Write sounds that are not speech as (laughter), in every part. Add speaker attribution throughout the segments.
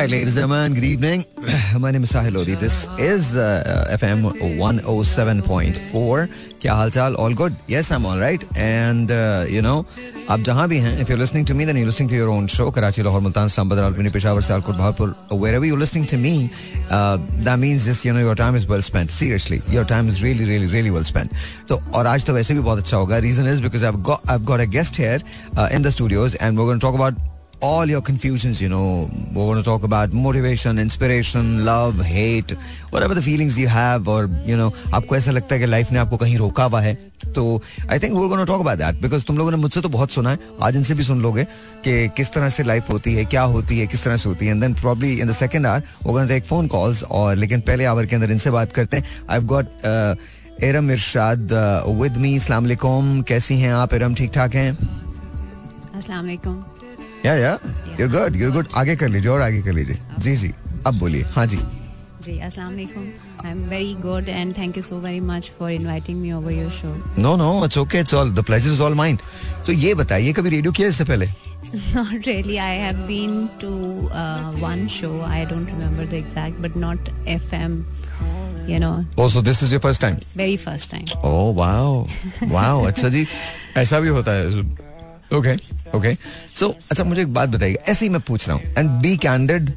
Speaker 1: right, ladies and gentlemen, good evening. (sighs) My name is Sahil Lodi. This is uh, FM 107.4. क्या हाल चाल all good yes I am all right and you know आप जहां भी हैं if you listening to me then you listening to your own show Karachi Lahore Multan Islamabad Rawalpindi Peshawar Sialkot Bahawalpur wherever you're listening to me uh, that means just you know your time is well spent seriously your time is really really really well spent तो और आज तो वैसे भी बहुत अच्छा होगा reason is because I've got I've got a guest here uh, in the studios and we're going to talk about all your confusions, you know. We're going to talk about motivation, inspiration, love, hate, whatever the feelings you have, or, you know, आपको ऐसा लगता है कि life ने आपको कहीं रोका हुआ है तो आई थिंक वो gonna talk about that because तुम लोगों ने मुझसे तो बहुत सुना है आज इनसे भी सुन लोगे कि किस तरह से लाइफ होती है क्या होती है किस तरह से होती है and then probably in the second hour वो गोना टेक फ़ोन कॉल्स और लेकिन पहले आवर के अंदर इनसे बात करते हैं। I got एरम Irshad with me अस्सलाम कैसी हैं आप? एरम ठीक ठाक हैं या या यू गुड यू गुड आगे कर लीजिए और आगे कर लीजिए जी जी अब बोलिए हाँ जी
Speaker 2: जी अस्सलाम वालेकुम I am very good and thank you so very much for inviting me over your show
Speaker 1: no no it's okay it's all the pleasure is all mine तो ये बताइए कभी रेडियो किया इससे पहले (laughs)
Speaker 2: Not really. I have been to uh, one show. I don't remember the exact, but not FM. You know.
Speaker 1: Oh, so this is your first time?
Speaker 2: Very first time.
Speaker 1: Oh wow, wow. (laughs) अच्छा जी, ऐसा भी होता है. Okay okay so अच्छा मुझे एक बात बताइए ऐसे ही मैं पूछ रहा हूँ and be candid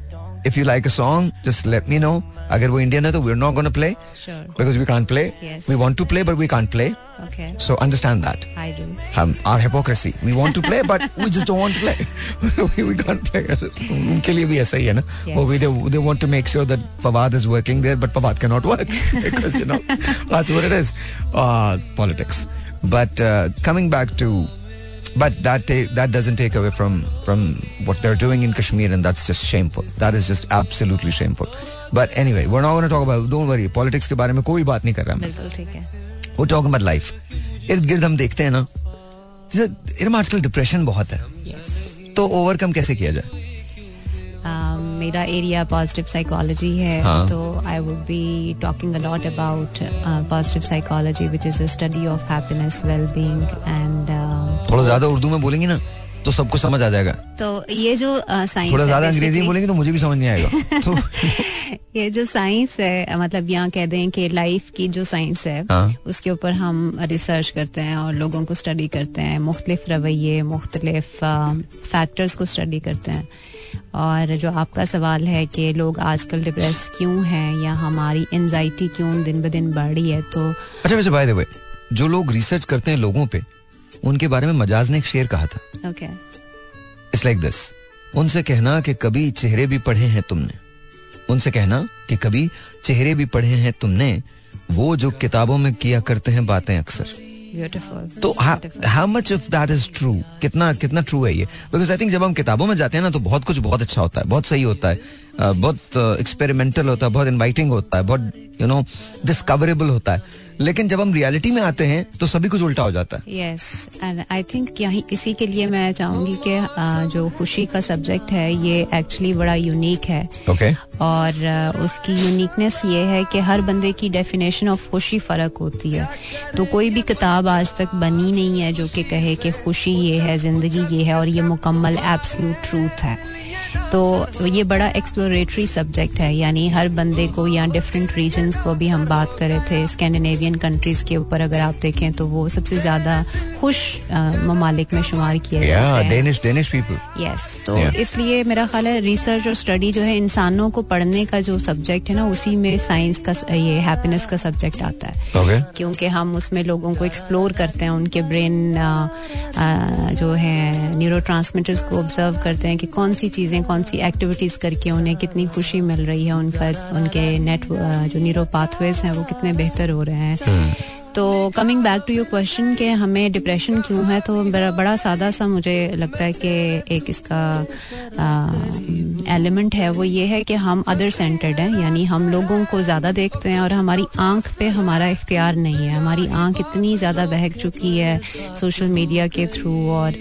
Speaker 1: if you like a song just let me know अगर वो इंडियन है तो we are not gonna play because we can't play we want to play but we can't play
Speaker 2: Okay.
Speaker 1: So understand that.
Speaker 2: I do.
Speaker 1: Um, our hypocrisy. We want to play, but we just don't want to play. we, we can't play. उनके लिए भी ऐसा ही है ना
Speaker 2: Yes.
Speaker 1: वो भी they, they want to make sure that Pawad is working there, but Pawad cannot work because you know that's what it is. Uh, politics. But uh, coming back to but that ta- that doesn't take away from from what they're doing in Kashmir, and that's just shameful. That is just absolutely shameful. But anyway, we're not going to talk about. Don't worry, politics के बारे में कोई बात नहीं कर रहा मैं.
Speaker 2: बिल्कुल ठीक है
Speaker 1: वो टॉक अबाउट लाइफ इर्द गिर्द हम देखते हैं ना जैसे इरमा आजकल डिप्रेशन बहुत है
Speaker 2: यस
Speaker 1: तो ओवरकम कैसे किया जाए
Speaker 2: मेरा एरिया पॉजिटिव साइकोलॉजी है
Speaker 1: हाँ.
Speaker 2: तो I would be talking a lot about positive psychology which is a study of happiness well being and
Speaker 1: थोड़ा ज़्यादा उर्दू में बोलेंगी ना तो सबको समझ आ जाएगा।
Speaker 2: तो ये जो साइंस
Speaker 1: थोड़ा ज़्यादा अंग्रेज़ी में बोलेंगी तो मुझे भी समझ नहीं आएगा। (laughs) तो
Speaker 2: ये जो साइंस है मतलब यहाँ कह दें कि लाइफ की जो साइंस है
Speaker 1: हाँ.
Speaker 2: उसके ऊपर हम रिसर्च करते हैं और लोगों को स्टडी करते हैं। मुख्तलिफ़ रवैये मुख्तलिफ़ फैक्टर्स को स्टडी करते हैं। और जो आपका सवाल है कि लोग आजकल डिप्रेस क्यों हैं या हमारी एनजाइटी क्यों दिन ब दिन बढ़ रही है तो
Speaker 1: अच्छा वैसे बाय द वे जो लोग रिसर्च करते हैं लोगों पे उनके बारे में मजाज ने एक शेर कहा था। इट्स लाइक दिस उनसे कहना कि कभी चेहरे भी पढ़े हैं तुमने। उनसे कहना कि कभी चेहरे भी पढ़े हैं तुमने वो जो किताबों में किया करते हैं बातें अक्सर। तो how much of that is true कितना कितना ट्रू है ये? बिकॉज़ आई थिंक जब हम किताबों में जाते हैं ना तो बहुत कुछ बहुत अच्छा होता है बहुत सही होता है uh, बहुत एक्सपेरिमेंटल होता है बहुत इनवाइटिंग होता है बहुत यू नो डिस्कवरेबल होता है। लेकिन जब हम रियलिटी में आते हैं तो सभी कुछ उल्टा हो जाता है।
Speaker 2: यस एंड आई थिंक यही इसी के लिए मैं चाहूँगी कि जो खुशी का सब्जेक्ट है ये एक्चुअली बड़ा यूनिक है।
Speaker 1: ओके
Speaker 2: और उसकी यूनिकनेस ये है कि हर बंदे की डेफिनेशन ऑफ़ खुशी फ़र्क होती है। तो कोई भी किताब आज तक बनी नहीं है जो कि कहे कि खुशी ये है ज़िंदगी ये है और ये मुकम्मल एब्सोल्यूट ट्रूथ है। तो ये बड़ा एक्सप्लोरेटरी सब्जेक्ट है यानी हर बंदे को या डिफरेंट रीजन्स को भी हम बात कर रहे थे स्कैंडिनेवियन कंट्रीज़ के ऊपर अगर आप देखें तो वो सबसे ज़्यादा खुश ममालिक में शुमार किया
Speaker 1: पीपल
Speaker 2: यस तो
Speaker 1: Yeah.
Speaker 2: इसलिए मेरा ख्याल है रिसर्च और स्टडी जो है इंसानों को पढ़ने का जो सब्जेक्ट है ना उसी में साइंस का ये हैप्पीनेस का सब्जेक्ट आता है।
Speaker 1: ओके
Speaker 2: क्योंकि हम उसमें लोगों को एक्सप्लोर करते हैं उनके ब्रेन जो है न्यूरो को ऑब्ज़र्व करते हैं कि कौन सी चीज़ें कौन सी एक्टिविटीज़ करके उन्हें कितनी खुशी मिल रही है, उनका, उनके नेट जो न्यूरो पाथवेज हैं, वो कितने बेहतर हो रहे हैं। तो coming back to your question कि हमें डिप्रेशन क्यों है तो बड़ा, सादा सा मुझे लगता है कि एक इसका एलिमेंट है वो ये है कि हम अदर सेंटर्ड हैं यानी हम लोगों को ज़्यादा देखते हैं और हमारी आँख पे हमारा इख्तियार नहीं है। हमारी आँख इतनी ज़्यादा बहक चुकी है सोशल मीडिया के थ्रू और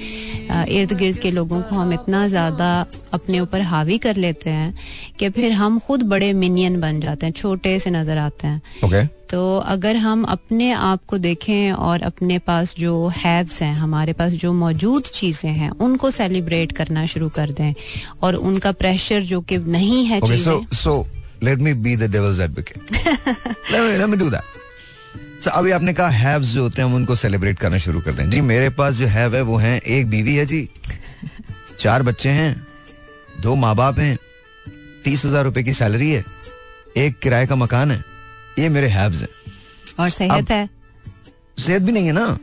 Speaker 2: इर्द गिर्द के लोगों को हम इतना ज़्यादा अपने ऊपर हावी कर लेते हैं कि फिर हम खुद बड़े मिनियन बन जाते हैं छोटे से नज़र आते हैं।
Speaker 1: ओके
Speaker 2: तो अगर हम अपने आप को देखें और अपने पास जो हैव्स हैं हमारे पास जो मौजूद चीज़ें हैं उनको सेलिब्रेट करना शुरू कर दें और उनका प्रेशर जो कि नहीं है
Speaker 1: Okay,
Speaker 2: चीज़ें
Speaker 1: so so let me be the devil's advocate. (laughs) let me let me do that. So, अभी आपने कहा हैव्स जो होते हैं हम उनको सेलिब्रेट करना शुरू कर दें जी मेरे पास जो हैव है वो है एक बीवी है जी चार बच्चे हैं दो माँ बाप हैं तीस हज़ार रुपए की सैलरी है एक किराए का मकान है ये मेरे हैव्स हैं।
Speaker 2: और सेहत है?
Speaker 1: सेहत भी नहीं है ना?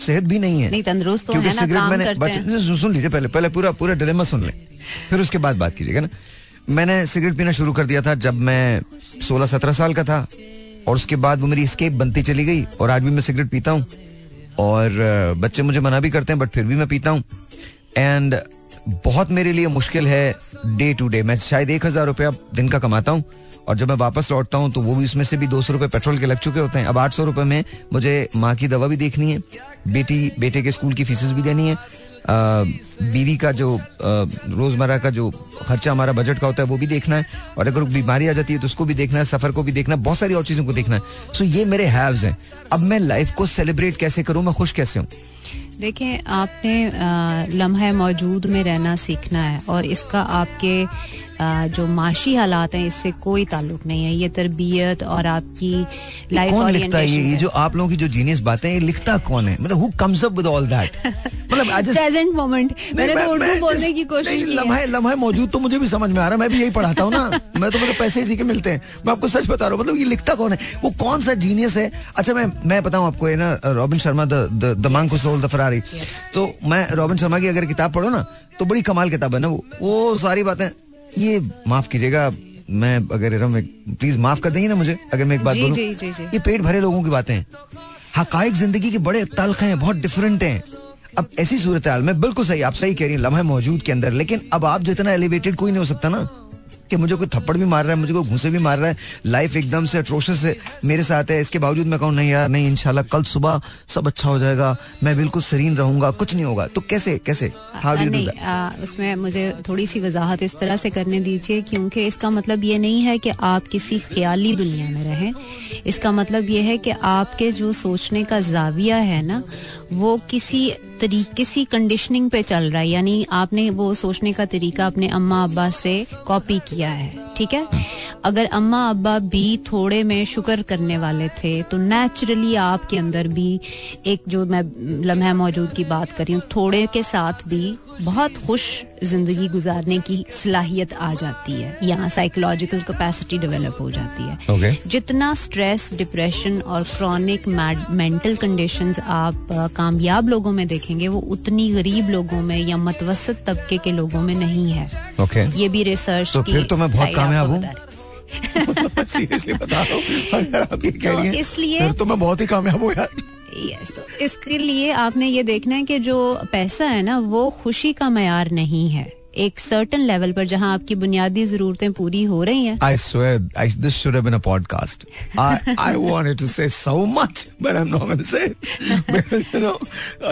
Speaker 1: सेहत भी नहीं है।
Speaker 2: नहीं तंदुरुस्त तो है ना
Speaker 1: सिगरेट
Speaker 2: काम
Speaker 1: मैंने
Speaker 2: करते हैं।
Speaker 1: सुन- सुन लीजिए पहले पहले पूरा पूरा डिलेमा सुन लें। फिर उसके बाद बात कीजिएगा ना। मैंने सिगरेट पीना शुरू कर दिया था जब मैं 16-17 साल का था। और उसके बाद वो मेरी स्केप बनती चली गई और आज भी मैं सिगरेट पीता हूँ। और बच्चे मुझे मना भी करते हैं बट फिर भी मैं पीता हूँ। एंड बहुत मेरे लिए मुश्किल है डे टू डे मैं शायद एक हज़ार रुपया दिन का कमाता हूँ। और जब मैं वापस लौटता हूँ तो वो भी उसमें से भी दो सौ रुपए पेट्रोल के लग चुके होते हैं। अब आठ सौ रुपए में मुझे माँ की दवा भी देखनी है, बेटी, बेटे के स्कूल की फीसेस भी देनी है। बीवी का जो रोज़मर्रा का जो खर्चा हमारा बजट का होता है, वो भी देखना है। और अगर बीमारी आ जाती है तो उसको भी देखना है, सफ़र को भी देखना है, बहुत सारी और चीज़ों को देखना है। सो ये मेरे हैव्स हैं। अब मैं लाइफ को सेलिब्रेट कैसे करूँ, मैं खुश कैसे हूँ?
Speaker 2: देखें आपने लम्हे मौजूद में रहना सीखना है, और इसका आपके जो माशी हालात हैं इससे कोई ताल्लुक नहीं है। ये तरबियत और आपकी लाइफ
Speaker 1: कौन लिखता है? ये ये जो आप लोगों की जो जीनियस बातें हैं, ये लिखता कौन है? मतलब who comes up with all that मतलब
Speaker 2: प्रेजेंट मोमेंट मैंने
Speaker 1: मैं-
Speaker 2: तो उर्दू बोलने की कोशिश की है।
Speaker 1: लम्हा लम्हा मौजूद तो मुझे भी समझ में आ रहा है मैं भी यही पढ़ाता हूँ ना। मैं तो मुझे पैसे इसी के मिलते हैं। मैं आपको सच बता रहा हूँ मतलब ये लिखता कौन है? वो कौन सा जीनियस है? अच्छा मैं मैं बताऊँ आपको ये ना Robin Sharma the monk who the Ferrari तो मैं रॉबिन शर्मा की अगर किताब पढ़ो ना तो बड़ी कमाल किताब है ना वो। वो सारी बातें ये माफ़ कीजिएगा मैं अगर इरम प्लीज़ माफ़ कर देंगे ना मुझे अगर मैं एक बात बोलूँ। ये पेट भरे लोगों की बातें हैं। हकाइक ज़िंदगी के बड़े तलख हैं बहुत डिफरेंट हैं। अब ऐसी सूरत हाल में बिल्कुल सही आप सही कह रही हैं लम्हे मौजूद के अंदर लेकिन अब आप जितना एलिवेटेड कोई नहीं हो सकता ना। कि मुझे कोई थप्पड़ भी मार रहा है मुझे कोई घूसे भी मार रहा है। लाइफ एकदम से अट्रोशस है मेरे साथ है। इसके बावजूद मैं कहूँ नहीं यार नहीं इंशाल्लाह कल सुबह सब अच्छा हो जाएगा। मैं बिल्कुल सरीन रहूँगा कुछ नहीं होगा। तो कैसे कैसे? हाउ डू डू
Speaker 2: उसमें मुझे थोड़ी सी वजाहत इस तरह से करने दीजिए क्योंकि इसका मतलब ये नहीं है कि आप किसी ख्याली दुनिया में रहें। इसका मतलब ये है कि आपके जो सोचने का जाविया है ना वो किसी तरी किसी कंडीशनिंग पे चल रहा है। यानी आपने वो सोचने का तरीका अपने अम्मा अब्बा से कॉपी किया। है, ठीक है? अगर अम्मा अब्बा भी थोड़े में शुक्र करने वाले थे तो नेचुरली आपके अंदर भी एक जो मैं, लम्हा मौजूद की बात कर रही हूँ, थोड़े के साथ भी बहुत खुश ज़िंदगी गुजारने की सलाहियत आ जाती है। यहाँ साइकोलॉजिकल कैपेसिटी डेवलप हो जाती है।
Speaker 1: ओके
Speaker 2: जितना स्ट्रेस डिप्रेशन और क्रॉनिक मेंटल कंडीशंस आप कामयाब लोगों में देखेंगे वो उतनी गरीब लोगों में या मतवसत तबके के लोगों में नहीं है।
Speaker 1: ओके
Speaker 2: ये भी रिसर्च
Speaker 1: तो फिर तो मैं बहुत कामयाब हूँ। (laughs)
Speaker 2: हूँ।
Speaker 1: बता रहा हूँ। (laughs)
Speaker 2: तो इसलिए-
Speaker 1: तो मैं बहुत ही कामयाब हूँ यार।
Speaker 2: यस तो इसके लिए आपने ये देखना है कि जो पैसा है ना वो खुशी का मैार नहीं है। एक सर्टन लेवल पर जहाँ आपकी बुनियादी जरूरतें पूरी हो रही हैं।
Speaker 1: I swear, I, this should have been a podcast. I I wanted to say so much, but I'm not going to say it. (laughs) You know,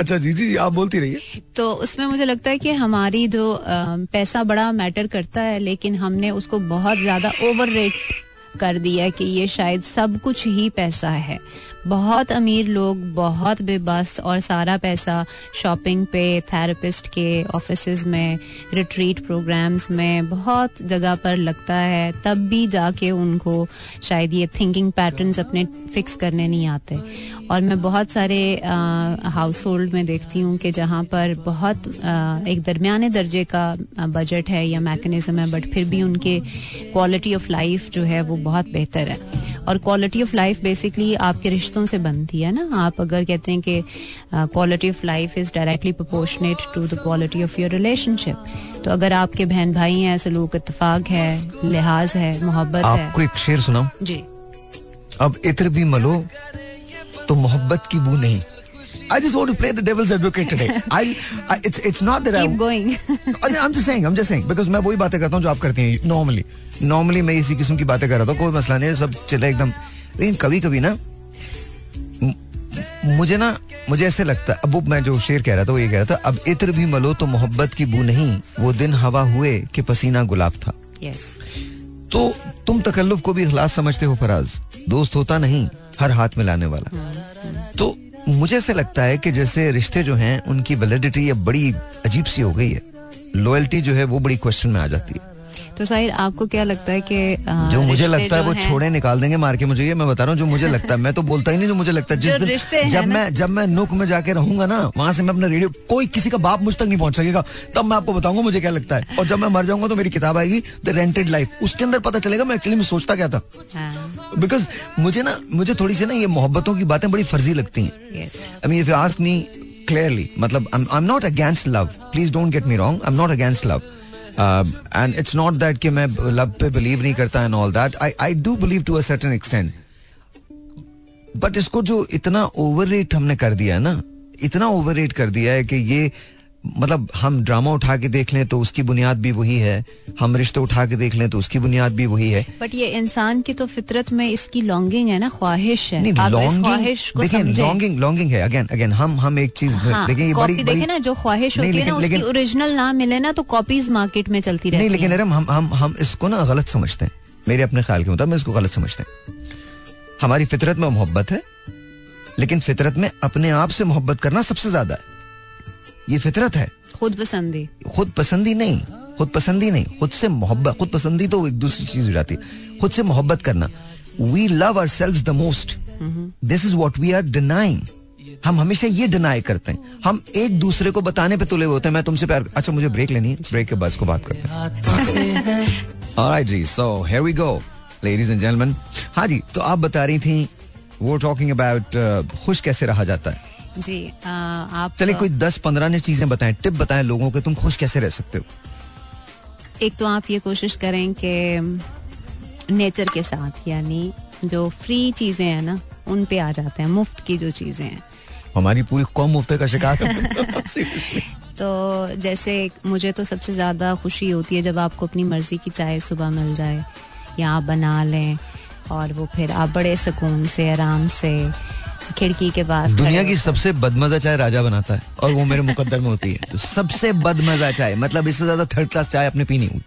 Speaker 1: अच्छा जी जी आप बोलती रहिए।
Speaker 2: तो उसमें मुझे लगता है कि हमारी जो पैसा बड़ा मैटर करता है लेकिन हमने उसको बहुत ज़्यादा ओवर कर दिया कि ये शायद सब कुछ ही पैसा है। बहुत अमीर लोग बहुत बेबस और सारा पैसा शॉपिंग पे थेरेपिस्ट के ऑफ़िस में रिट्रीट प्रोग्राम्स में बहुत जगह पर लगता है। तब भी जाके उनको शायद ये थिंकिंग पैटर्न्स अपने फिक्स करने नहीं आते। और मैं बहुत सारे हाउस होल्ड में देखती हूँ कि जहाँ पर बहुत अ, एक दरमियाने दर्जे का बजट है या मैकेनिज्म है बट फिर भी उनके क्वालिटी ऑफ़ लाइफ जो है वो बहुत बेहतर है। और क्वालिटी ऑफ़ लाइफ बेसिकली आपके रिश्तों से बनती है ना? आप अगर कहते हैं कि quality of life is directly proportionate to the quality of your relationship तो अगर आपके बहन भाई हैं सलूक इतफाक है लिहाज है मोहब्बत है।
Speaker 1: आपको एक शेर सुनाऊं?
Speaker 2: जी।
Speaker 1: अब इत्र भी मलो तो मोहब्बत की बू नहीं। I just want to play the devil's advocate today. I, I it's it's not that
Speaker 2: keep
Speaker 1: I
Speaker 2: going (laughs)
Speaker 1: I'm just saying, I'm just saying because मैं वही बातें करता हूँ जो आप करती हैं नॉर्मली नॉर्मली मैं इसी किस्म की बातें कर रहा था कोई मसला नहीं सब चले एकदम। लेकिन कभी कभी ना मुझे ना मुझे ऐसे लगता है अब वो मैं जो शेर कह रहा था वो ये कह रहा था अब इत्र भी मलो तो मोहब्बत की बू नहीं वो दिन हवा हुए कि पसीना गुलाब था।
Speaker 2: यस
Speaker 1: तो तुम तकल्लुफ को भी इखलास समझते हो फराज। दोस्त होता नहीं हर हाथ में लाने वाला। तो मुझे ऐसे लगता है कि जैसे रिश्ते जो हैं उनकी वैलिडिटी अब बड़ी अजीब सी हो गई है। लॉयल्टी जो है वो बड़ी क्वेश्चन में आ जाती है।
Speaker 2: तो साहिर आपको क्या लगता है कि
Speaker 1: जो मुझे लगता है वो छोड़े निकाल देंगे मार के मुझे ये मैं बता रहा हूँ जो मुझे लगता है मैं तो बोलता ही नहीं जो मुझे लगता है जिस दिन जब मैं जब मैं नुक में जाके रहूँगा ना वहाँ से मैं अपना रेडियो कोई किसी का बाप मुझ तक नहीं पहुँच सकेगा तब मैं आपको बताऊँगा मुझे क्या लगता है और जब मैं मर जाऊँगा तो मेरी किताब आएगी द रेंटेड लाइफ उसके अंदर पता चलेगा मैं एक्चुअली में सोचता क्या था
Speaker 2: हाँ,
Speaker 1: बिकॉज़ मुझे ना मुझे थोड़ी सी ना ये मोहब्बतों की बातें बड़ी फर्जी लगती हैं. I mean, if you ask me clearly, मतलब I'm I'm not against love. Please don't get me wrong. I'm not against love. Uh, and it's not that कि मैं लव पे बिलीव नहीं करता and all that I I do believe to an extent but इसको जो इतना over हमने कर दिया है ना, इतना ओवर कर दिया है कि ये मतलब हम ड्रामा उठा के देख लें तो उसकी बुनियाद भी वही है हम रिश्ते उठा के देख लें तो उसकी बुनियाद भी वही है।
Speaker 2: बट ये इंसान की तो फितरत में इसकी लॉन्गिंग है ना ख्वाहिश है।
Speaker 1: लॉन्गिंग लॉन्गिंग लॉन्गिंग है। अगेन अगेन हम हम एक चीज़
Speaker 2: हाँ,
Speaker 1: देखिए ये बड़ी
Speaker 2: देखे ना जो ख्वाहिश होती है ना
Speaker 1: लेकिन-
Speaker 2: उसकी ओरिजिनल ना मिले ना तो कॉपीज मार्केट में चलती रहती
Speaker 1: नहीं लेकिन। हम हम हम इसको ना गलत समझते हैं। मेरे अपने ख्याल के मुताबिक इसको गलत समझते हैं। हमारी फितरत में मोहब्बत है लेकिन फितरत में अपने आप से मोहब्बत करना सबसे ज़्यादा है। ये फितरत है।
Speaker 2: खुद पसंदी।
Speaker 1: खुद पसंदी नहीं खुद पसंदी नहीं खुद से मोहब्बत खुद पसंदी तो एक दूसरी चीज़ हो जाती है। खुद से मोहब्बत करना। We love ourselves the most this is what we are denying हम हमेशा ये डिनाई करते हैं। हम एक दूसरे को बताने पे तुले होते हैं। मैं तुमसे प्यार अच्छा मुझे ब्रेक लेनी है। ब्रेक के बाद इसको बात करते हैं। (laughs) Alright ji so here we go ladies and gentlemen. हाँ जी तो आप बता रही थी वो टॉकिंग अबाउट खुश कैसे रहा जाता है।
Speaker 2: जी आ, आप
Speaker 1: चलिए कोई दस पंद्रह ने चीज़ें बताएँ टिप बताएँ लोगों के तुम खुश कैसे रह सकते हो?
Speaker 2: एक तो आप ये कोशिश करें कि नेचर के साथ यानी जो फ्री चीज़ें हैं ना उन पे आ जाते हैं मुफ़्त की जो चीज़ें हैं।
Speaker 1: हमारी पूरी कौम मुफ़्त का शिकार है. (laughs)
Speaker 2: तो जैसे मुझे तो सबसे ज़्यादा खुशी होती है जब आपको अपनी मर्ज़ी की चाय सुबह मिल जाए या आप बना लें और वो फिर आप बड़े सुकून से आराम से खिड़की के पास
Speaker 1: दुनिया की सबसे बदमजा चाय राजा बनाता है और वो मेरे मुकद्दर में होती है। तो सबसे बदमजा चाय मतलब इससे ज़्यादा थर्ड क्लास चाय अपने पीनी हुई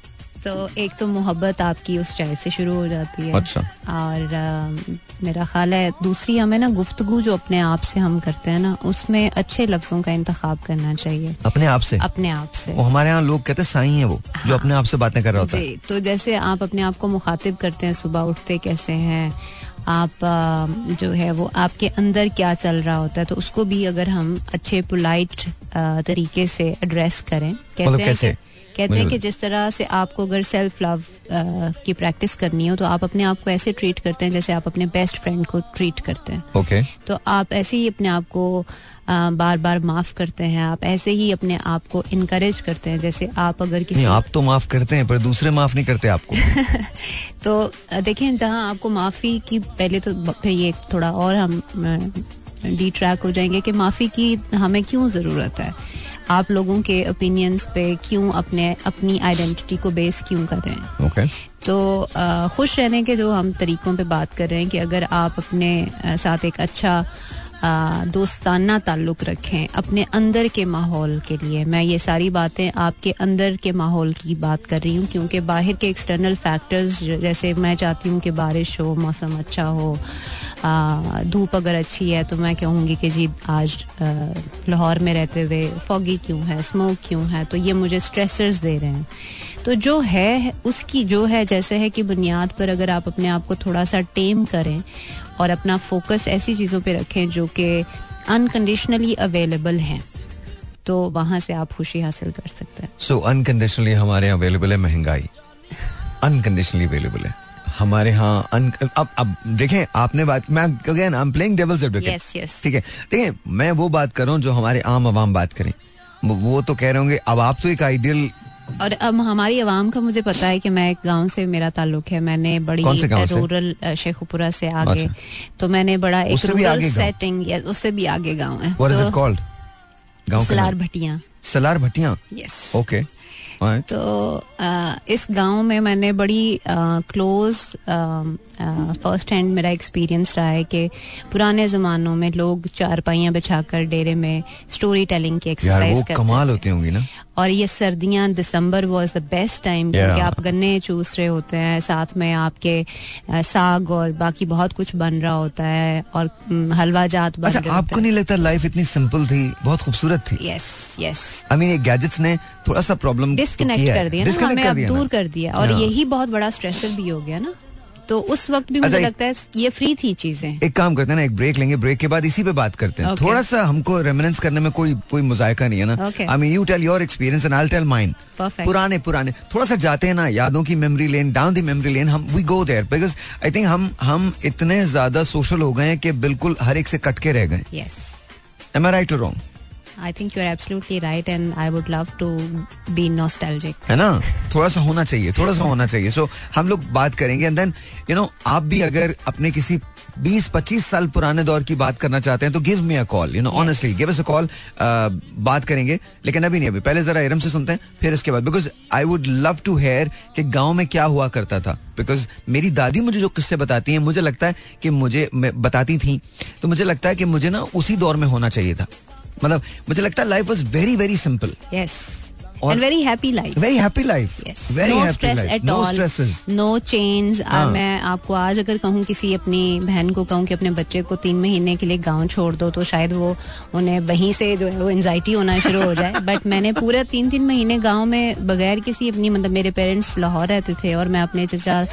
Speaker 2: तो एक तो मोहब्बत आपकी उस चाय से शुरू हो जाती है।
Speaker 1: अच्छा।
Speaker 2: और अ, मेरा ख्याल है दूसरी हमें ना गुफ्तगु जो अपने आप से हम करते हैं ना उसमें अच्छे लफ्जों का इंतखाब करना चाहिए।
Speaker 1: अपने आप से?
Speaker 2: अपने आप से।
Speaker 1: वो हमारे यहाँ लोग कहते हैं साई है वो हाँ, जो अपने आप से बातें कर रहा होता है।
Speaker 2: तो जैसे आप अपने आप को मुखातिब करते हैं सुबह उठते कैसे हैं आप जो है वो आपके अंदर क्या चल रहा होता है तो उसको भी अगर हम अच्छे पोलाइट तरीके से एड्रेस करें कहते
Speaker 1: मतलब
Speaker 2: हैं कहते हैं कि जिस तरह से आपको अगर सेल्फ लव की प्रैक्टिस करनी हो तो आप अपने आप को ऐसे ट्रीट करते हैं जैसे आप अपने बेस्ट फ्रेंड को ट्रीट करते हैं।
Speaker 1: ओके
Speaker 2: तो आप ऐसे ही अपने आप को बार बार माफ़ करते हैं आप ऐसे ही अपने आप को इनकरेज करते हैं जैसे आप अगर किसी
Speaker 1: आप तो माफ़ करते हैं पर दूसरे माफ़ नहीं करते आपको। (laughs)
Speaker 2: तो देखें जहाँ आपको माफ़ी की पहले तो फिर ये थोड़ा और हम डी ट्रैक हो जाएँगे कि माफ़ी की हमें क्यों ज़रूरत है? आप लोगों के ओपिनियंस पे क्यों अपने अपनी आइडेंटिटी को बेस क्यों कर रहे हैं
Speaker 1: okay.
Speaker 2: तो खुश रहने के जो हम तरीकों पे बात कर रहे हैं कि अगर आप अपने साथ एक अच्छा दोस्ताना ताल्लुक रखें अपने अंदर के माहौल के लिए। मैं ये सारी बातें आपके अंदर के माहौल की बात कर रही हूँ, क्योंकि बाहर के एक्सटर्नल फैक्टर्स जैसे मैं चाहती हूँ कि बारिश हो, मौसम अच्छा हो धूप अगर अच्छी है तो मैं कहूँगी कि जी, आज लाहौर में रहते हुए फॉगी क्यों है, स्मोक क्यों है तो ये मुझे स्ट्रेसर्स दे रहे हैं। तो जो है, उसकी जो है, जैसे है कि बुनियाद पर अगर आप अपने आप को थोड़ा सा टेम करें और अपना फोकस ऐसी चीज़ों पे रखें जो कि अनकंडीशनली अवेलेबल हैं। तो वहाँ से आप खुशी हासिल कर सकते हैं।
Speaker 1: सो अनकंडीशनली हमारे यहाँ अवेलेबल है महँगाई। अनकंडीशनली अवेलेबल है। हमारे यहाँ un- अब अब देखें आपने बात मैं again I am playing devil's advocate
Speaker 2: Yes, yes.
Speaker 1: ठीक है? देखिए मैं वो बात कर रहा हूँ जो हमारे आम आवाम बात करें। वो तो कह रहे होंगे अब आप तो एक आइडियल
Speaker 2: और अब हमारी आवाम का मुझे पता है कि मैं एक गाँव से मेरा ताल्लुक है। मैंने बड़ी? रूरल शेखुपुरा से? आगे।
Speaker 1: अच्छा।
Speaker 2: तो मैंने बड़ा एक रूरल? सेटिंग उससे भी आगे गाँव है। तो सलार भटिया।
Speaker 1: सलार भटिया?
Speaker 2: यस
Speaker 1: ओके
Speaker 2: तो आ, इस गाँव में मैंने बड़ी क्लोज फ़र्स्ट हैंड मेरा एक्सपीरियंस रहा है कि पुराने जमानों में लोग चारपाइयाँ बिछाकर डेरे में स्टोरी टेलिंग की एक्सरसाइज करते
Speaker 1: कमाल। होती होंगी ना।
Speaker 2: और ये सर्दियाँ December was the best
Speaker 1: time
Speaker 2: क्योंकि आप गन्ने चूस रहे होते हैं साथ में आपके साग और बाकी बहुत कुछ बन रहा होता है और हलवा जात बन
Speaker 1: अच्छा आपको नहीं लगता लाइफ इतनी सिंपल थी बहुत खूबसूरत थी?
Speaker 2: यस यस
Speaker 1: आई मीन ये गैजेट्स ने थोड़ा सा प्रॉब्लम
Speaker 2: डिस्कनेक्ट कर दिया ना हमें अब दूर कर दिया और
Speaker 1: हाँ।
Speaker 2: यही बहुत बड़ा स्ट्रेसर भी हो गया ना। तो उस वक्त भी मुझे
Speaker 1: अच्छा,
Speaker 2: लगता है ये फ्री थी चीज़ें।
Speaker 1: एक काम करते हैं ना एक ब्रेक लेंगे ब्रेक के बाद इसी पे बात करते हैं। थोड़ा सा हमको रेमिनेंस करने में कोई कोई मुजायका नहीं है ना। I mean you tell your experience and I tell
Speaker 2: mine
Speaker 1: पुराने पुराने। थोड़ा सा जाते हैं ना यादों की memory lane down the memory lane हम we go there because I think हम हम इतने ज़्यादा सोशल हो गए हैं कि बिल्कुल हर एक से कट के रह गए।
Speaker 2: Yes
Speaker 1: am I right wrong
Speaker 2: I think you are absolutely right and I would love to be nostalgic
Speaker 1: है ना? थोड़ा सा होना चाहिए थोड़ा सा होना चाहिए। सो हम लोग बात करेंगे एंड देन यू नो आप भी अगर अपने किसी 20-25 साल पुराने दौर की बात करना चाहते हैं तो give me a call you know honestly give us a call बात करेंगे। लेकिन अभी नहीं अभी पहले जरा इरम से सुनते हैं फिर इसके बाद। Because I would love to hear कि गाँव में क्या हुआ करता था। बिकॉज़ मेरी दादी मुझे जो किस्से बताती हैं मुझे लगता है कि मुझे बताती थी तो मुझे लगता है कि मुझे ना उसी दौर में होना चाहिए था। मतलब मुझे लगता है life was very very simple
Speaker 2: yes
Speaker 1: और-
Speaker 2: very happy life
Speaker 1: very happy life
Speaker 2: Yes.
Speaker 1: Very
Speaker 2: no
Speaker 1: happy
Speaker 2: stress
Speaker 1: life
Speaker 2: at
Speaker 1: no
Speaker 2: all.
Speaker 1: Stresses
Speaker 2: No chains. आ,
Speaker 1: हाँ.
Speaker 2: मैं आपको आज अगर कहूँ किसी अपनी बहन को कहूँ कि अपने बच्चे को तीन महीने के लिए गाँव छोड़ दो तो शायद वो उन्हें वहीं से जो है वो एंजाइटी होना शुरू हो जाए. (laughs) बट मैंने पूरे तीन तीन महीने गाँव में बगैर किसी अपनी मतलब मेरे पेरेंट्स लाहौर रहते थे और मैं अपने चचा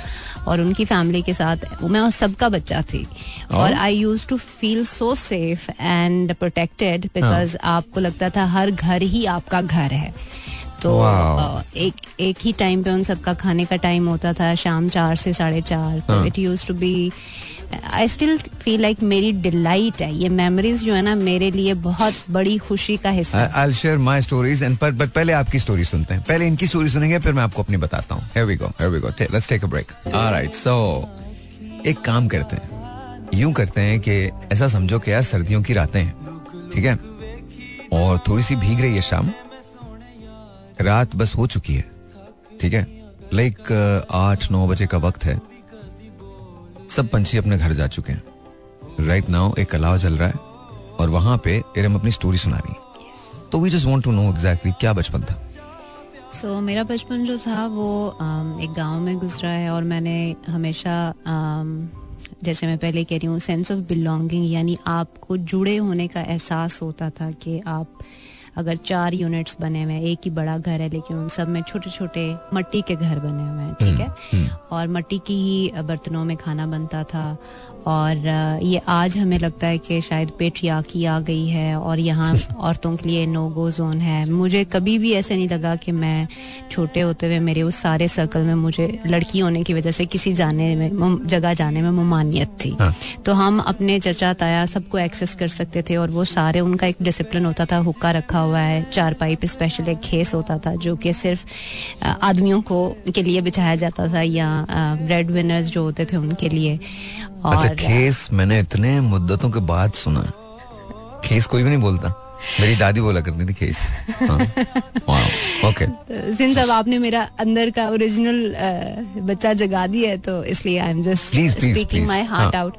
Speaker 2: और उनकी फैमिली के साथ मैं सबका बच्चा थी. और? I used to feel so safe and protected because आपको लगता था हर घर ही आपका घर है. तो
Speaker 1: Wow.
Speaker 2: अ, एक एक ही टाइम पे उन सबका खाने का टाइम होता था शाम चार से साढ़े चार तो. It used to be I still feel like मेरी डिलाइट है। ये मेमोरीज जो है ना मेरे लिए बहुत बड़ी खुशी का हिस्सा
Speaker 1: I'll share my stories and पर बट पहले आपकी स्टोरी सुनते हैं। पहले इनकी स्टोरी सुनेंगे फिर मैं आपको अपनी बताता हूँ। Go Ta- let's take a break. Alright so एक काम करते हैं। यूँ करते हैं कि ऐसा समझो कि यार सर्दियों की रातें हैं ठीक है? और थोड़ी सी भीग रही है शाम। रात बस हो चुकी है ठीक है? लाइक आठ नौ बजे का वक्त है। सब पंछी अपने घर जा चुके हैं। राइट नाउ एक अलाव चल रहा है और वहाँ पे इरम अपनी स्टोरी सुना रही है तो we just want to know exactly क्या बचपन था?
Speaker 2: सो so, मेरा बचपन जो था वो um, एक गाँव में गुजरा है और मैंने हमेशा um, जैसे मैं पहले कह रही हूँ सेंस ऑफ़ बिलोंगिंग यानी आपको जुड़े होने का एहसास होता था कि आप अगर चार यूनिट्स बने हुए हैं एक ही बड़ा घर है लेकिन उन सब में छोटे छोटे मट्टी के घर बने हुए हैं ठीक है? और मट्टी की ही बर्तनों में खाना बनता था और ये आज हमें लगता है कि शायद पेट्रियाकी आ गई है और यहाँ (laughs) औरतों के लिए नो गो जोन है। मुझे कभी भी ऐसे नहीं लगा कि मैं छोटे होते हुए मेरे उस सारे सर्कल में मुझे लड़की होने की वजह से किसी जाने में जगह जाने में ममानियत थी।
Speaker 1: हाँ.
Speaker 2: तो हम अपने चचा ताया सबको एक्सेस कर सकते थे और वो सारे उनका एक डिसिप्लिन होता था हुक्का रखा हुआ है। चार पाइप स्पेशल एक खेस होता था जो कि सिर्फ़ आदमियों को के लिए बिछाया जाता था या ब्रेड विनर्स जो होते थे उनके लिए। और
Speaker 1: अच्छा खेस मैंने इतने मुद्दतों के बाद सुना खेस कोई भी नहीं बोलता। मेरी दादी बोला करती थी खेस ओके
Speaker 2: सिंस अब आपने मेरा अंदर का ओरिजिनल बच्चा जगा दिया है तो इसलिए
Speaker 1: I
Speaker 2: am
Speaker 1: just
Speaker 2: speaking my
Speaker 1: heart.
Speaker 2: Out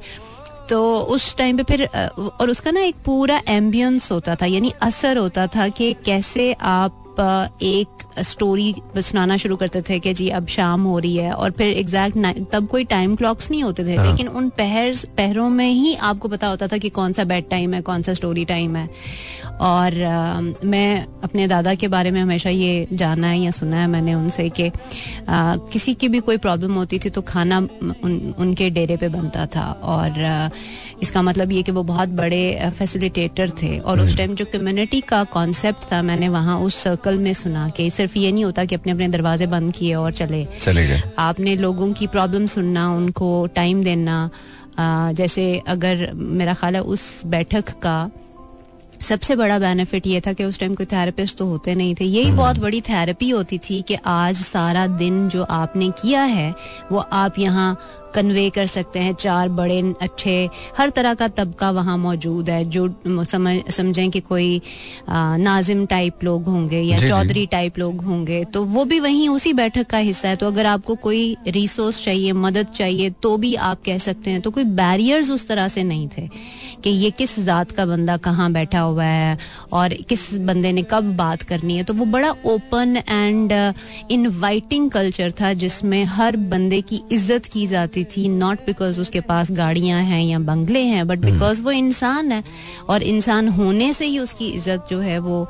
Speaker 2: तो उस टाइम पे फिर और उसका ना एक पूरा एम्बियंस होता था यानी असर होता था कि कैसे आप एक स्टोरी सुनाना शुरू करते थे कि जी अब शाम हो रही है और फिर एग्जैक्ट तब कोई टाइम क्लॉक्स नहीं होते थे
Speaker 1: हाँ.
Speaker 2: लेकिन उन पहर पहरों में ही आपको पता होता था कि कौन सा बेड टाइम है कौन सा स्टोरी टाइम है और अ, मैं अपने दादा के बारे में हमेशा ये जाना है या सुना है मैंने उनसे कि किसी की भी कोई प्रॉब्लम होती थी तो खाना उन, उनके डेरे पे बनता था। और अ, इसका मतलब ये कि वो बहुत बड़े फैसिलिटेटर थे। और उस टाइम जो कम्युनिटी का कॉन्सेप्ट था मैंने वहाँ उस सर्कल में सुना कि सिर्फ़ ये नहीं होता कि अपने अपने दरवाजे बंद किए और चले।
Speaker 1: चले गए।
Speaker 2: आपने लोगों की प्रॉब्लम सुनना उनको टाइम देना। जैसे अगर मेरा ख्याल है उस बैठक का सबसे बड़ा बेनिफिट ये था कि उस टाइम कोई थेरेपिस्ट तो होते नहीं थे। यही बहुत बड़ी थेरेपी होती थी कि आज सारा दिन जो आपने किया है वो आप यहाँ कन्वे कर सकते हैं। चार बड़े अच्छे हर तरह का तबका वहाँ मौजूद है जो समझ समझें कि कोई आ, नाजिम टाइप लोग होंगे या। चौधरी टाइप लोग होंगे तो वो भी वहीं उसी बैठक का हिस्सा है। तो अगर आपको कोई रिसोर्स चाहिए मदद चाहिए तो भी आप कह सकते हैं। तो कोई बैरियर्स उस तरह से नहीं थे कि ये किस जात का बंदा कहाँ बैठा हुआ है और किस बंदे ने कब बात करनी है। तो वो बड़ा ओपन एंड इनवाइटिंग कल्चर था जिसमें हर बंदे की इज़्ज़त की जाती थी नॉट बिकॉज़ उसके पास गाड़ियाँ हैं या बंगले हैं बट बिकॉज़ वो इंसान है। और इंसान होने से ही उसकी इज़्ज़त जो है वो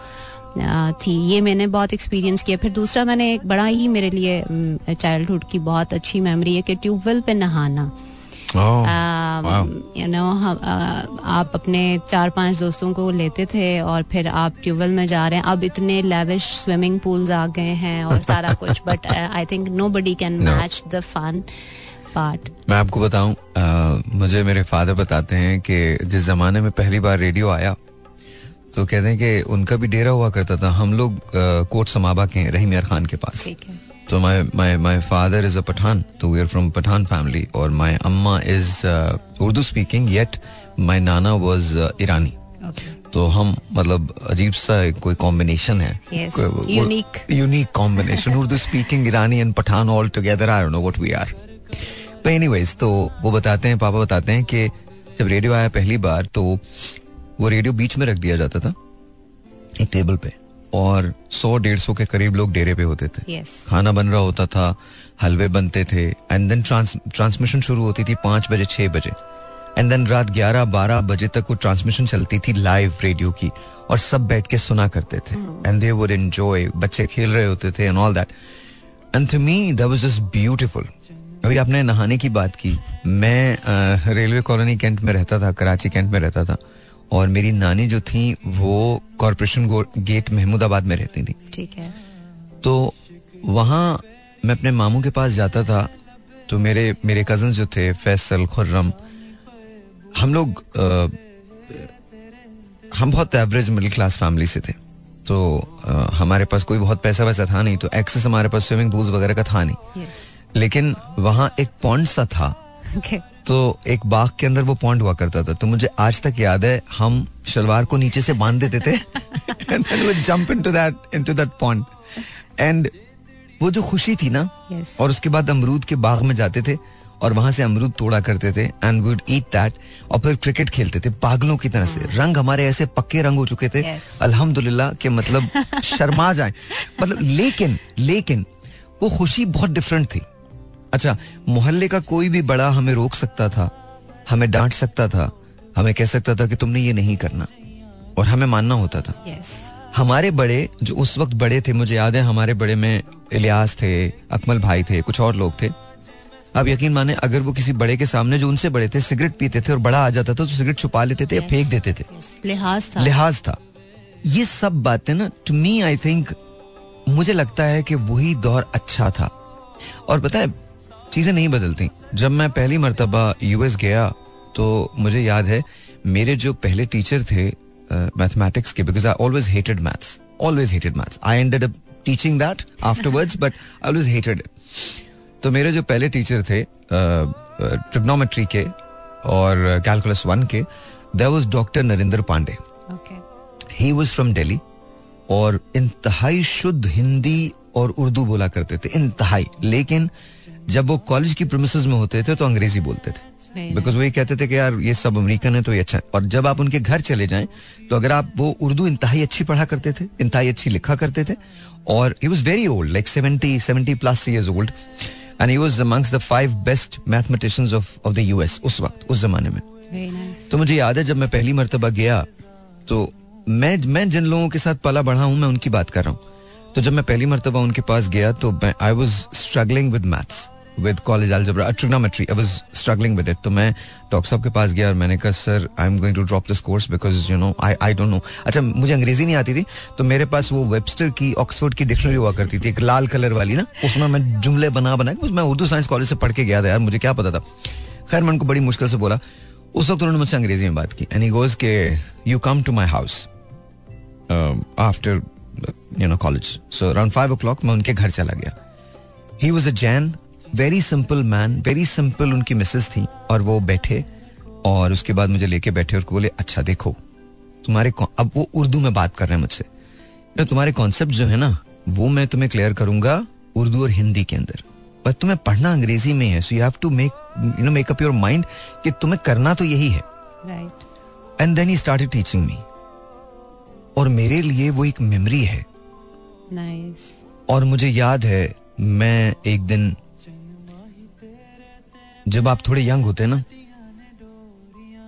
Speaker 2: थी। ये मैंने बहुत एक्सपीरियंस किया। फिर दूसरा मैंने एक बड़ा ही मेरे लिए चाइल्डहुड की बहुत अच्छी मेमोरी है कि ट्यूबवेल पे नहाना।
Speaker 1: Oh,
Speaker 2: यू नो आप अपने चार पाँच दोस्तों को लेते थे और फिर आप ट्यूबवेल में जा रहे हैं। अब इतने लेविश स्विमिंग पूल्स आ गए हैं और सारा कुछ but I think nobody
Speaker 1: can
Speaker 2: match the fun part.
Speaker 1: मैं आपको बताऊँ मुझे मेरे फादर बताते हैं कि जिस जमाने में पहली बार रेडियो आया तो कहते हैं कि उनका भी डेरा हुआ करता था। हम लोग कोट समाबा के हैं रहीम यार खान के पास।
Speaker 2: ठीक है।
Speaker 1: तो my my my father is a Pathan तो we are from Pathan family और माय अम्मा is Urdu speaking yet my Nana was Irani तो हम मतलब अजीब सा कोई कॉम्बिनेशन है।
Speaker 2: Unique.
Speaker 1: Unique combination (laughs) Urdu speaking Irani and Pathan all together I don't know what we are but anyways तो वो बताते हैं पापा बताते हैं कि जब रेडियो आया पहली बार तो वो रेडियो बीच में रख दिया जाता था एक टेबल पे और सौ डेढ़ सौ के करीब लोग डेरे पे होते थे।
Speaker 2: यस
Speaker 1: खाना बन रहा होता था हलवे बनते थे एंड देन ट्रांसमिशन शुरू होती थी पाँच बजे छह बजे। एंड देन रात ग्यारह बारह बजे तक वो ट्रांसमिशन चलती थी लाइव रेडियो की और सब बैठ के सुना करते थे। एंड दे वुड एंजॉय बच्चे खेल रहे होते थे and all that and to me that was just beautiful अभी आपने नहाने की बात की। मैं रेलवे कॉलोनी कैंट में रहता था कराची कैंट में रहता था और मेरी नानी जो थी वो कॉरपोरेशन गेट महमूदाबाद में रहती थी।
Speaker 2: ठीक है।
Speaker 1: तो वहाँ मैं अपने मामू के पास जाता था तो मेरे मेरे कज़न जो थे फैसल खुर्रम हम लोग अ, हम बहुत एवरेज मिडिल क्लास फैमिली से थे। तो अ, हमारे पास कोई बहुत पैसा वैसा था नहीं तो एक्सेस हमारे पास स्विमिंग पूल्स वगैरह का था नहीं।
Speaker 2: यस
Speaker 1: लेकिन वहाँ एक पॉन्ड सा था।
Speaker 2: ओके
Speaker 1: तो एक बाग के अंदर वो पॉन्ड हुआ करता था। तो मुझे आज तक याद है हम शलवार को नीचे से बाँध देते थे। Jump into that into that pond and वो जो खुशी थी ना
Speaker 2: Yes.
Speaker 1: और उसके बाद अमरूद के बाग में जाते थे और वहाँ से अमरूद तोड़ा करते थे एंड वुड ईट दैट और फिर क्रिकेट खेलते थे पागलों की तरह से। रंग हमारे ऐसे पक्के रंग हो चुके थे।
Speaker 2: Yes.
Speaker 1: अल्हम्दुलिल्लाह के मतलब (laughs) शर्मा जाए। मतलब लेकिन लेकिन वो खुशी बहुत डिफरेंट थी। अच्छा मोहल्ले का कोई भी बड़ा हमें रोक सकता था हमें डांट सकता था हमें कह सकता था कि तुमने ये नहीं करना और हमें मानना होता था।
Speaker 2: यस
Speaker 1: हमारे बड़े जो उस वक्त बड़े थे मुझे याद है हमारे बड़े में इलियास थे अकमल भाई थे कुछ और लोग थे। अब यकीन माने अगर वो किसी बड़े के सामने जो उनसे बड़े थे सिगरेट पीते थे और बड़ा आ जाता था तो सिगरेट छुपा लेते थे या फेंक देते थे।
Speaker 2: लिहाज था।
Speaker 1: लिहाज था। ये सब बातें ना टू मी आई थिंक मुझे लगता है कि वही दौर अच्छा था। और पता है चीज़ें नहीं बदलती। जब मैं पहली मरतबा यूएस गया तो मुझे याद है मेरे जो पहले टीचर थे मैथमेटिक्स के because I always hated maths always hated maths I ended up teaching that afterwards but I always hated तो मेरे जो पहले टीचर थे ट्रिग्नोमेट्री के और कैलकुलस वन के there was doctor Narendra
Speaker 2: Pandey
Speaker 1: he was from Delhi और इंतहाई शुद्ध हिंदी और उर्दू बोला करते थे इंतहाई। लेकिन जब वो कॉलेज की प्रोमिस में होते थे तो अंग्रेज़ी बोलते थे। बिकॉज़ वही कहते थे कि यार ये सब अमेरिकन है तो ये अच्छा है। और जब आप उनके घर चले जाएँ तो अगर आप वो उर्दू इंतहाई अच्छी पढ़ा करते थे इंतहाई अच्छी लिखा करते थे और he was very old like seventy seventy plus years old and he was amongst the five best mathematicians of of the US उस वक्त उस जमाने में। तो मुझे याद है जब मैं पहली मरतबा गया तो मैं मैं जिन लोगों के साथ पला बढ़ा हूँ मैं उनकी बात कर रहा हूँ। तो जब मैं पहली मरतबा उनके पास गया तो I was struggling with maths with college algebra trigonometry I was struggling with it तो मैं डॉक्टर साहब के पास गया और मैंने कहा sir I am going to drop this course because you know I I don't know अच्छा मुझे अंग्रेज़ी नहीं आती थी तो मेरे पास वो वेबस्टर की ऑक्सफोर्ड की डिक्शनरी हुआ करती थी, एक लाल कलर वाली ना। उसमें मैं जुमले बना बना के, मैं उर्दू साइंस कॉलेज से पढ़ के गया था यार, मुझे क्या पता था। खैर, मैं उनको बड़ी मुश्किल से बोला। उस वक्त उन्होंने मुझसे अंग्रेज़ी में बात की एंड ही गोज के you come to my house after you know college so around five o'clock मैं उनके घर चला गया। He was a Jain very simple man very simple उनकी मिसेस थी और वो बैठे और उसके बाद मुझे लेके बैठे और बोले अच्छा देखो तुम्हारे अब वो उर्दू में बात कर रहे हैं मुझसे। ना तुम्हारे कॉन्सेप्ट जो है ना वो मैं तुम्हें क्लियर करूँगा उर्दू और हिंदी के अंदर। पर तुम्हें पढ़ना अंग्रेज़ी में है so you have to make you know make up your mind कि तुम्हें करना तो यही है।
Speaker 2: Right
Speaker 1: and then he started teaching me और मेरे लिए वो एक मेमोरी है।
Speaker 2: नाइस
Speaker 1: और मुझे याद है मैं एक दिन जब आप थोड़े यंग होते हैं ना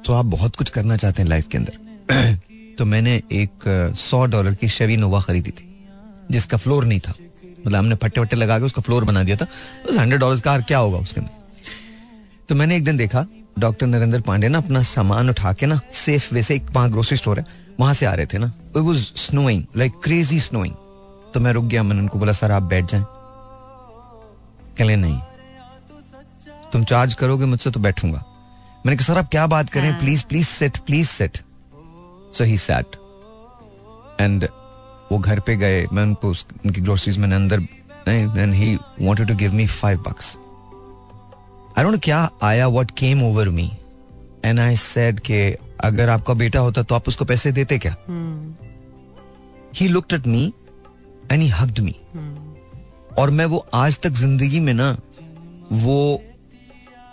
Speaker 1: तो आप बहुत कुछ करना चाहते हैं लाइफ के अंदर। (clears throat) तो मैंने एक सौ डॉलर की शेवी नोवा खरीदी थी, जिसका फ्लोर नहीं था। मतलब हमने पट्टे वट्टे लगा के उसका फ्लोर बना दिया था। उस हंड्रेड डॉलर का क्या होगा उसके अंदर? तो मैंने एक दिन देखा, डॉक्टर नरेंद्र पांडे ना अपना सामान उठा के ना सेफ़ वे से एक वहाँ ग्रोसरी स्टोर है, वहाँ से आ रहे थे ना। It was snowing like crazy snowing तो मैं रुक गया, मैंने उनको बोला, सर, आप बैठ जाए। कहले, नहीं। तुम चार्ज करोगे मुझसे तो बैठूँगा। मैंने कहा सर आप क्या बात करें please please sit please sit so he sat and वो घर पे गए। मैं उनको उनकी ग्रोसरीज मैंने अंदर then he wanted to give me five bucks I don't क्या आया what came over me and I said के अगर आपका बेटा होता तो आप उसको पैसे देते क्या? He looked at me and he hugged me और मैं वो आज तक ज़िंदगी में ना वो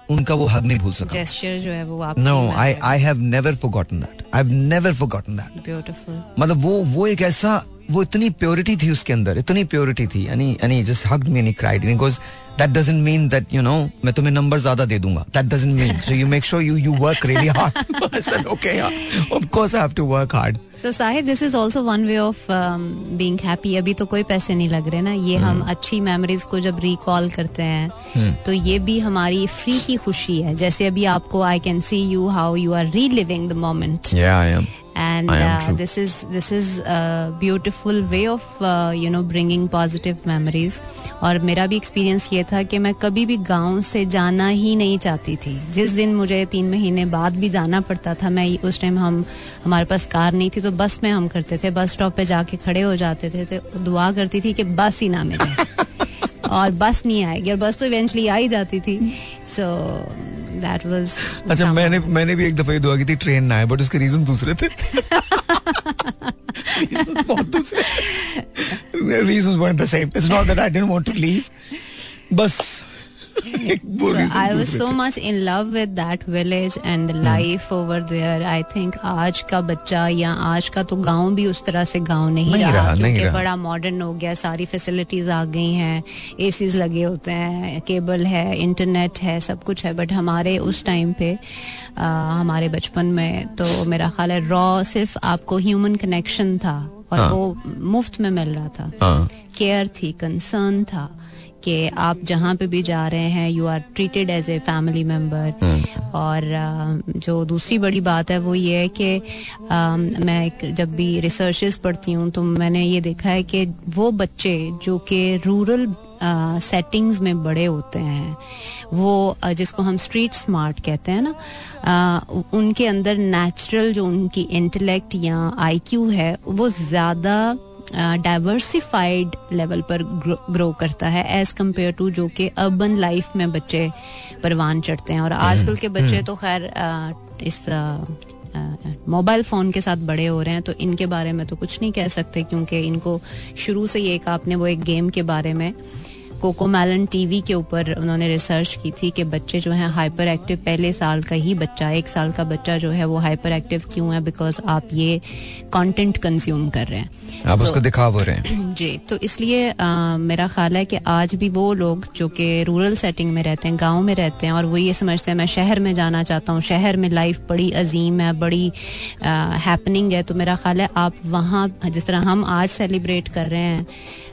Speaker 1: उनका वो हक नहीं भूल सका
Speaker 2: जेस्चर जो है वो आप
Speaker 1: know I I have never forgotten that I have never forgotten that
Speaker 2: beautiful
Speaker 1: मतलब वो वो एक ऐसा वो इतनी प्योरिटी थी उसके अंदर इतनी प्योरिटी थी। यानी यानी just hugged me and cried because that doesn't mean that you know मैं तुम्हें नंबर ज़्यादा दे दूँगा. That doesn't mean so you make sure you you work really hard okay of course I have to work hard
Speaker 2: so Sahib this is also one way of being happy अभी तो कोई पैसे नहीं लग रहे ना। ये हम
Speaker 1: Hmm.
Speaker 2: अच्छी मेमोरीज को जब रिकॉल करते हैं
Speaker 1: Hmm.
Speaker 2: तो ये भी हमारी फ्री की खुशी है। जैसे अभी आपको I can see you how you are reliving the moment
Speaker 1: या I am
Speaker 2: and
Speaker 1: uh,
Speaker 2: this is this is a beautiful way of uh, you know bringing positive memories. और मेरा भी एक्सपीरियंस ये था कि मैं कभी भी गाँव से जाना ही नहीं चाहती थी। जिस दिन मुझे तीन महीने बाद भी जाना पड़ता था मैं उस टाइम हम हमारे पास कार नहीं थी तो बस में हम करते थे। बस स्टॉप पे जाके खड़े हो जाते थे तो दुआ करती थी कि बस ही ना मिले। (laughs) और बस नहीं आएगी और बस तो इवेंचुअली आ ही जाती थी। सो दैट वाज
Speaker 1: अच्छा मैंने मैंने भी एक दफ़ा ये दुआ की थी ट्रेन ना आए बट उसके रीजन दूसरे थे। (laughs) बहुत दूसरे। Reasons weren't the same. It's not that I didn't want to leave. बस एक was
Speaker 2: so
Speaker 1: much
Speaker 2: in love
Speaker 1: with
Speaker 2: so
Speaker 1: थे।
Speaker 2: much in love with that village and the life over there. I think आज का बच्चा या आज का तो गाँव भी उस तरह से गाँव नहीं,
Speaker 1: नहीं रहा, नहीं
Speaker 2: क्योंकि बड़ा मॉडर्न हो गया सारी फैसिलिटीज़ आ गई हैं एसीज लगे होते हैं केबल है इंटरनेट है सब कुछ है बट हमारे उस टाइम पे आ, हमारे बचपन में तो मेरा ख्याल है रॉ सिर्फ़ आपको ह्यूमन कनेक्शन था और
Speaker 1: हाँ।
Speaker 2: वो मुफ़्त में मिल रहा था
Speaker 1: हाँ
Speaker 2: केयर थी कंसर्न था कि आप जहाँ पे भी जा रहे हैं you are treated as a family member और जो दूसरी बड़ी बात है वो ये है कि मैं एक- जब भी रिसर्चेस पढ़ती हूँ तो मैंने ये देखा है कि वो बच्चे जो कि रूरल सेटिंग्स में बड़े होते हैं वो अ, जिसको हम स्ट्रीट स्मार्ट कहते हैं ना उनके अंदर नेचुरल जो उनकी इंटेलेक्ट या आईक्यू है वो ज़्यादा डाइवर्सिफाइड लेवल पर ग्रो करता है एज कंपेयर टू जो कि अर्बन लाइफ में बच्चे परवान चढ़ते हैं। और आजकल के बच्चे तो खैर इस मोबाइल फ़ोन के साथ बड़े हो रहे हैं तो इनके बारे में तो कुछ नहीं कह सकते क्योंकि इनको शुरू से ही एक आपने वो एक गेम के बारे में कोको मैलन टीवी के ऊपर उन्होंने रिसर्च की थी कि बच्चे जो हैं हाइपर एक्टिव पहले साल का ही बच्चा एक साल का बच्चा जो है वो हाइपर एक्टिव क्यों है? बिकॉज़ आप ये कंटेंट कंज्यूम कर रहे हैं।
Speaker 1: आप
Speaker 2: तो-
Speaker 1: उसको दिखा रहे हैं। (clears throat)
Speaker 2: जी तो इसलिए अ, मेरा ख्याल है कि आज भी वो लोग जो कि रूरल सेटिंग में रहते हैं गाँव में रहते हैं और वो ये समझते हैं मैं शहर में जाना चाहता हूँ शहर में लाइफ बड़ी अजीम है बड़ी हैपनिंग है तो मेरा ख्याल है आप वहाँ जिस तरह हम आज सेलिब्रेट कर रहे हैं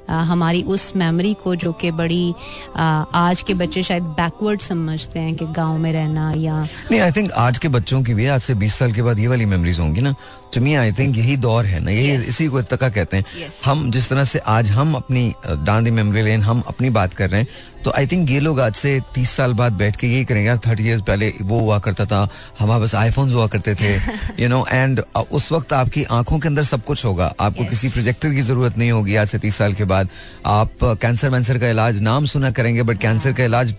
Speaker 2: हमारी उस मेमोरी को जो कि बड़ी आज के बच्चे शायद बैकवर्ड समझते हैं कि गाँव में रहना या
Speaker 1: नहीं आई थिंक आज के बच्चों की भी, आज से 20 साल के बाद ये वाली मेमोरीज होंगी ना टू मी आई थिंक यही दौर है ना यही
Speaker 2: Yes.
Speaker 1: इसी को इत्तका कहते हैं।
Speaker 2: Yes.
Speaker 1: हम जिस तरह से आज हम अपनी डांडी मेमोरी लेन हम अपनी बात कर रहे हैं तो आई थिंक ये लोग आज से तीस साल बाद बैठ के यही करेंगे। यार थर्टी इयर्स पहले वो हुआ करता था हमारे पास आईफोन हुआ करते थे यू नो एंड उस वक्त आपकी आँखों के अंदर सब कुछ होगा। आपको
Speaker 2: Yes.
Speaker 1: किसी प्रोजेक्टर की ज़रूरत नहीं होगी आज से तीस साल के बाद। आप कैंसर वैंसर का इलाज नाम सुना करेंगे बट कैंसर का इलाज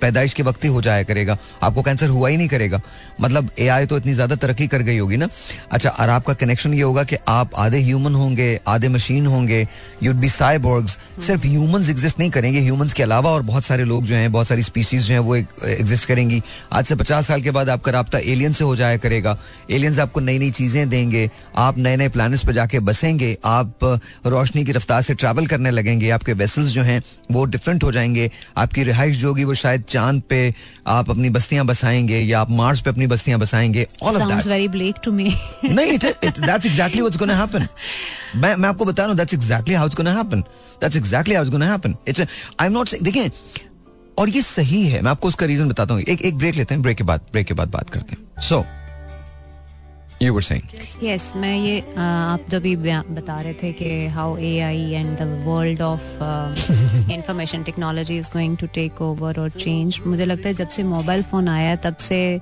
Speaker 1: पैदाइश के वक्त ही हो जाया करेगा। आपको कैंसर हुआ ही नहीं करेगा। मतलब एआई तो इतनी ज़्यादा तरक्की कर गई होगी ना। अच्छा और आपका कनेक्शन ये होगा कि आप आधे ह्यूमन होंगे आधे मशीन होंगे यूड बी साइबोर्ग्स सिर्फ़ ह्यूमंस एग्जिस्ट नहीं करेंगे ह्यूमंस के अलावा और बहुत सारे लोग जो हैं बहुत सारी स्पीसीज जो हैं वो एग्जिस्ट करेंगी। आज से पचास साल के बाद आपका रबता एलियन से हो जाया करेगा। एलियंस आपको नई नई चीज़ें देंगे आप नए नए प्लानट्स पे जाके बसेंगे आप रोशनी की रफ्तार से ट्रैवल करने लगेंगे आपके वेसल्स जो हैं वो डिफरेंट हो जाएँगे। आपकी रिहाइश जो होगी वो शायद चाँद पे आप अपनी बस्तियाँ बसाएँगे या आप मार्स पे अपनी बस्तियाँ बसाएँगे
Speaker 2: all of that very bleak to me
Speaker 1: नहीं that's exactly what's gonna happen मैं मैं आपको बता रहा हूँ that's exactly how it's gonna happen that's exactly how it's gonna happen it's I am not देखिए और ये सही है मैं आपको उसका रीजन बताता हूँ। एक एक ब्रेक लेते हैं ब्रेक के बाद ब्रेक के बाद बात करते हैं। सो You were saying.
Speaker 2: Yes, मैं ये आप जब भी बता रहे थे कि how A I and the world of information technology is going to take over और चेंज मुझे लगता है जब से मोबाइल फ़ोन आया तब से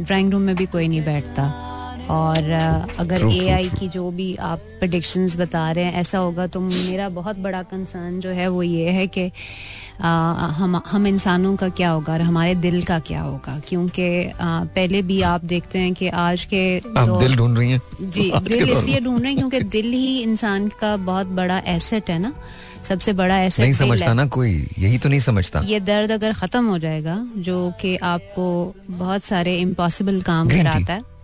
Speaker 2: ड्राइंग रूम में भी कोई नहीं बैठता। और अगर ए आई की जो भी आप प्रडिक्शंस बता रहे हैं ऐसा होगा तो मेरा बहुत बड़ा कंसर्न जो है वो ये है कि हम हम इंसानों का क्या होगा और हमारे दिल का क्या होगा? क्योंकि पहले भी आप देखते हैं कि आज के
Speaker 1: आप दिल ढूंढ रही हैं?
Speaker 2: जी दिल इसलिए ढूंढ रहे हैं क्योंकि (laughs) दिल ही इंसान का बहुत बड़ा एसेट है ना? सबसे बड़ा एसेट
Speaker 1: नहीं समझता ना कोई यही तो नहीं समझता।
Speaker 2: ये दर्द अगर खत्म हो जाएगा जो कि आपको बहुत सारे इम्पॉसिबल काम कराता है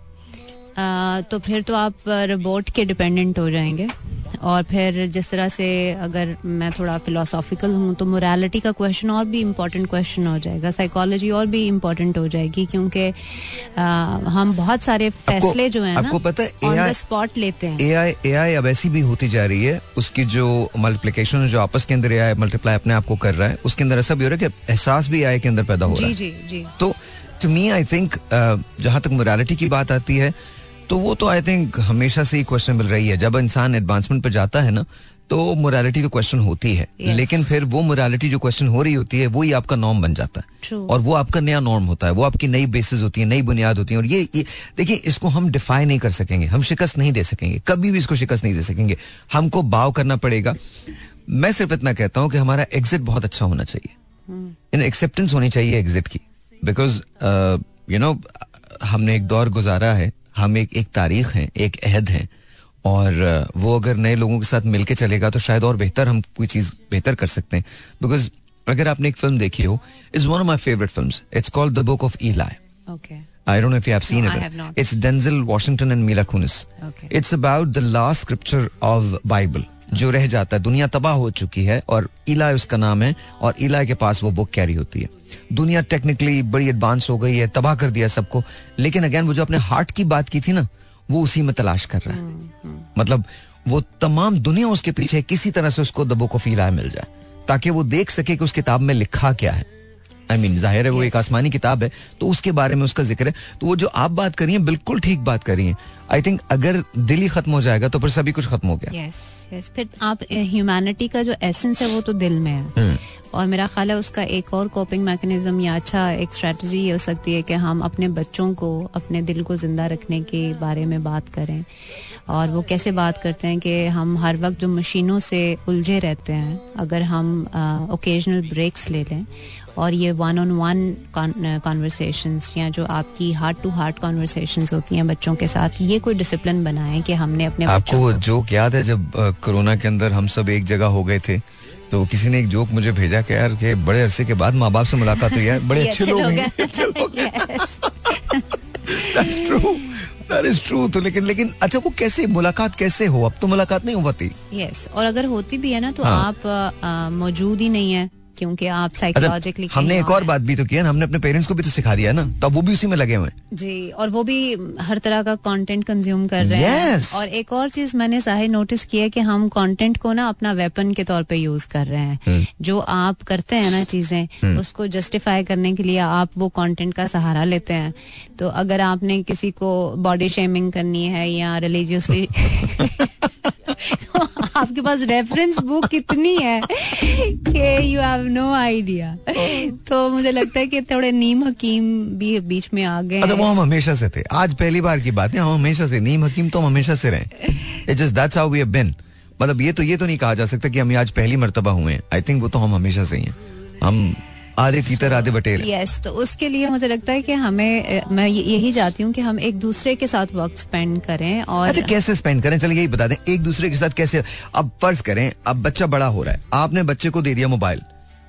Speaker 2: तो फिर तो आप रोबोट के डिपेंडेंट हो जाएँगे। और फिर जिस तरह से अगर मैं थोड़ा फिलोसॉफिकल हूँ तो मोरालिटी का क्वेश्चन और भी इम्पोर्टेंट क्वेश्चन हो जाएगा। साइकोलॉजी और भी इम्पोर्टेंट हो जाएगी क्योंकि हम बहुत सारे फैसले जो है
Speaker 1: आपको पता है
Speaker 2: स्पॉट लेते हैं।
Speaker 1: एआई एआई अब ऐसी भी होती जा रही है उसकी जो मल्टीप्लिकेशन जो आपस के अंदर एआई मल्टीप्लाई अपने आप को कर रहा है उसके अंदर ऐसा भी हो रहा है कि एहसास भी एआई के अंदर पैदा हो रहा है।
Speaker 2: जी जी।
Speaker 1: तो टू मी आई थिंक जहाँ तक मोरालिटी की बात आती है तो वो तो आई थिंक हमेशा से ही क्वेश्चन मिल रही है। जब इंसान एडवांसमेंट पर जाता है ना तो मोरालिटी तो क्वेश्चन होती है। Yes. लेकिन फिर वो मोरालिटी जो क्वेश्चन हो रही होती है वो ही आपका नॉर्म बन जाता है।
Speaker 2: True.
Speaker 1: और वो आपका नया नॉर्म होता है। वो आपकी नई बेसिस होती है नई बुनियाद होती है। और ये, ये देखिए इसको हम डिफाई नहीं कर सकेंगे। हम शिकस्त नहीं दे सकेंगे। कभी भी इसको शिकस्त नहीं दे सकेंगे। हमको बाव करना पड़ेगा। मैं सिर्फ़ इतना कहता हूँ कि हमारा एग्जिट बहुत अच्छा होना चाहिए। इन hmm. एक्सेप्टेंस होनी चाहिए एग्जिट की। बिकॉज़ यू नो हमने एक दौर गुजारा है। हम एक एक तारीख हैं, एक अहद हैं। और वो अगर नए लोगों के साथ मिलके चलेगा तो शायद और बेहतर हम कोई चीज़ बेहतर कर सकते हैं। बिकॉज़ अगर आपने एक फ़िल्म देखी हो is one of my favourite film it's called the book of E I don't know if you have seen
Speaker 2: no,
Speaker 1: it. It's Denzel Washington and Mila Kunis.
Speaker 2: Okay.
Speaker 1: It's about the last scripture of Bible. जो रह जाता है दुनिया तबाह हो चुकी है और इला उसका नाम है और इला के पास वो बुक कैरी होती है दुनिया टेक्निकली बड़ी एडवांस हो गई है तबाह कर दिया सबको लेकिन अगेन वो जो अपने हार्ट की बात की थी ना वो उसी में तलाश कर रहा है। मतलब वो तमाम दुनिया उसके पीछे किसी तरह से उसको द बुक ऑफ़ इला मिल जाए ताकि वो देख सके कि उस किताब में लिखा क्या है आई मीन ज़ाहिर है वो एक आसमानी किताब है तो उसके बारे में उसका ज़िक्र है तो वो जो आप बात करिए बिल्कुल ठीक बात करिए आई थिंक अगर दिल ही खत्म हो जाएगा तो फिर सभी कुछ खत्म हो गया
Speaker 2: yes, yes. फिर आप ह्यूमैनिटी का जो एसेंस है वो तो दिल में है हम्म। और मेरा ख्याल है उसका एक और कोपिंग मैकेनिज्म या अच्छा एक स्ट्रेटजी ये हो सकती है कि हम अपने बच्चों को अपने दिल को ज़िंदा रखने के बारे में बात करें। और वो कैसे बात करते हैं कि हम हर वक्त जो मशीनों से उलझे रहते हैं अगर हम ओकेजनल ब्रेक्स ले लें और ये वन ऑन वन कॉन्वर्सेशन या जो आपकी हार्ट टू हार्ट कॉन्वर्सेशन होती हैं बच्चों के साथ ये कोई डिसिप्लिन बनाएँ कि हमने अपने
Speaker 1: आपको जोक याद है जब कोरोना के अंदर हम सब एक जगह हो गए थे? तो किसी ने एक जोक मुझे भेजा कि यार के बड़े अरसे के बाद माँ बाप से मुलाकात हुई है बड़े (laughs) अच्छे लोग हैं। (laughs) (laughs) That's true. That is true. तो लेकिन लेकिन अच्छा वो कैसे मुलाकात कैसे हो? अब तो मुलाकात नहीं हो पाती
Speaker 2: यस और अगर होती भी है ना तो हाँ. आप मौजूद ही नहीं है। क्योंकि आप साइकोलॉजिकली
Speaker 1: अच्छा, हमने एक और बात भी तो किया ना हमने अपने पेरेंट्स को भी तो सिखा दिया ना तो वो भी उसी में लगे हुए
Speaker 2: जी और वो भी हर तरह का कंटेंट कंज्यूम कर रहे. हैं और एक और चीज़ मैंने साहिर नोटिस किया कि हम कंटेंट को ना अपना वेपन के तौर पे यूज़ कर रहे हैं hmm. जो आप करते हैं ना चीज़ें hmm. उसको जस्टिफाई करने के लिए आप वो कंटेंट का सहारा लेते हैं तो अगर आपने किसी को बॉडी शेमिंग करनी है या रिलीजियसली (laughs) (laughs) आपके पास रेफरेंस बुक कितनी है कि यू हैव नो आइडिया तो मुझे लगता है कि थोड़े नीम हकीम भी बीच में आ गए
Speaker 1: अच्छा वो हम हमेशा से थे। आज पहली बार की बात है हम हमेशा से नीम हकीम तो हम हमेशा से रहे। It just that's how we have been मतलब ये तो ये तो नहीं कहा जा सकता कि हम आज पहली मर्तबा हुए हैं। आई थिंक वो तो हम हमेशा से ही हैं। हम आधे तीतर आधे बटेर
Speaker 2: यस तो उसके लिए मुझे लगता है कि हमें मैं यही चाहती हूँ कि हम एक दूसरे के साथ वक्त स्पेंड करें और
Speaker 1: अच्छा कैसे स्पेंड करें? चलिए यही बता दें एक दूसरे के साथ कैसे अब फ़र्ज़ करें अब बच्चा बड़ा हो रहा है आपने बच्चे को दे दिया मोबाइल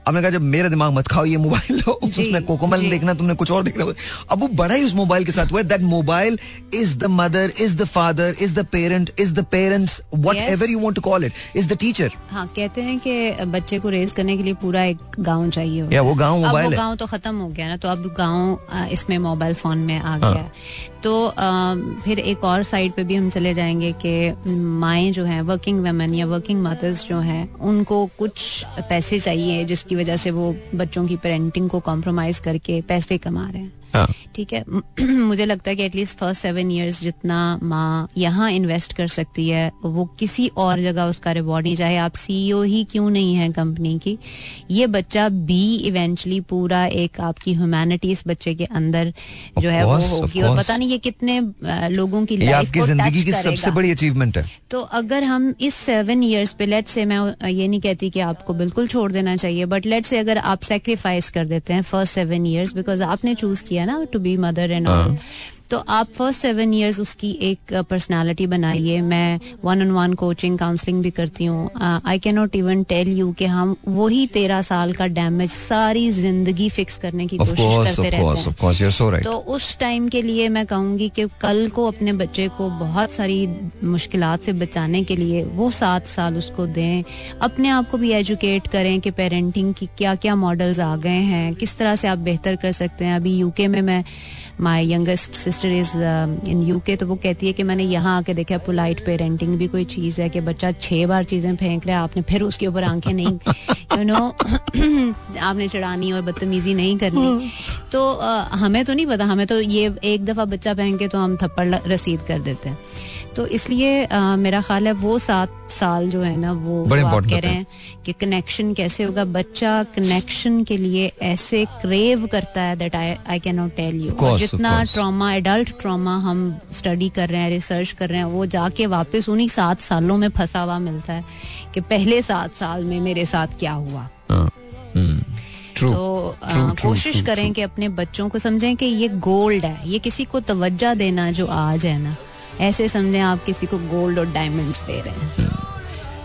Speaker 1: आपने कहा जब मेरा दिमाग मत खाओ ये मोबाइल लो। (laughs) उसमें कोकोमल देखना तुमने कुछ और देखना अब वो बड़ा ही उस मोबाइल के साथ हुआ that mobile is the mother is the father is the parent is the parents whatever you want to call it is the teacher
Speaker 2: हाँ कहते हैं कि बच्चे को रेज करने के लिए पूरा एक गाँव चाहिए
Speaker 1: या वो गाँव मोबाइल है।
Speaker 2: गाँव तो खत्म हो गया ना तो अब गाँव इसमें मोबाइल फ़ोन में आ गया है। तो फिर एक और साइड पे भी हम चले जाएँगे कि माएँ जो हैं वर्किंग वेमेन या वर्किंग मदर्स जो हैं, उनको कुछ पैसे चाहिए जिसकी वजह से वो बच्चों की पेरेंटिंग को कॉम्प्रोमाइज करके पैसे कमा रहे हाँ। ठीक है। (clears throat) मुझे लगता है कि एटलीस्ट फ़र्स्ट सेवन इयर्स जितना माँ यहाँ इन्वेस्ट कर सकती है वो किसी और जगह उसका रिवॉर्ड नहीं चाहे आप सीईओ ही क्यों नहीं है कंपनी की ये बच्चा भी इवेंचुअली पूरा एक आपकी ह्यूमैनिटी इस बच्चे के अंदर जो है वो
Speaker 1: course,
Speaker 2: होगी। और पता नहीं ये कितने लोगों की लाइफ को
Speaker 1: ज़िंदगी की सबसे बड़ी अचीवमेंट है।
Speaker 2: तो अगर हम इस सेवन ईयर्स पे लेट से मैं ये नहीं कहती कि आपको बिल्कुल छोड़ देना चाहिए बट लेट से अगर आप सेक्रीफाइस कर देते हैं फ़र्स्ट सेवन ईयर्स बिकॉज़ आपने चूज़ किया ना to be mother and all तो आप फ़र्स्ट सेवन इयर्स उसकी एक पर्सनालिटी बनाइए। मैं one on one coaching counselling भी करती हूँ। I can not even tell you कि हम वही तेरह साल का डैमेज सारी ज़िंदगी फिक्स करने की कोशिश करते रहते हैं। तो उस टाइम के लिए मैं कहूँगी कि कल को अपने बच्चे को बहुत सारी मुश्किल से बचाने के लिए वो सात साल उसको दें। अपने आप को भी एजुकेट करें कि पेरेंटिंग की क्या क्या मॉडल्स आ गए हैं किस तरह से आप बेहतर कर सकते हैं। अभी यूके में मैं my youngest sister is in UK तो वो कहती है कि मैंने यहाँ आके देखा पोलाइट पेरेंटिंग भी कोई चीज़ है कि बच्चा छह बार चीज़ें फेंक रहा है आपने फिर उसके ऊपर आँखें नहीं यू नो (clears throat) आपने चढ़ानी और बदतमीजी नहीं करनी। तो हमें तो नहीं पता हमें तो ये एक दफ़ा बच्चा फेंके के तो हम थप्पड़ रसीद कर देते हैं। तो इसलिए मेरा ख्याल है वो सात साल जो है ना वो, आप कह रहे
Speaker 1: हैं।
Speaker 2: हैं कि कनेक्शन कैसे होगा। बच्चा कनेक्शन के लिए ऐसे क्रेव करता है that I I can not
Speaker 1: tell you
Speaker 2: जितना. ट्रॉमा एडल्ट ट्रॉमा हम स्टडी कर रहे हैं रिसर्च कर रहे हैं वो जाके वापस उन्हीं सात सालों में फंसा हुआ मिलता है कि पहले सात साल में मेरे साथ क्या हुआ।
Speaker 1: ट्रू
Speaker 2: तो अ, कोशिश करें कि अपने बच्चों को समझें कि ये गोल्ड है ये किसी को तवज्जा देना जो आज है ना ऐसे समझे आप किसी को गोल्ड और डायमंड्स दे रहे हैं।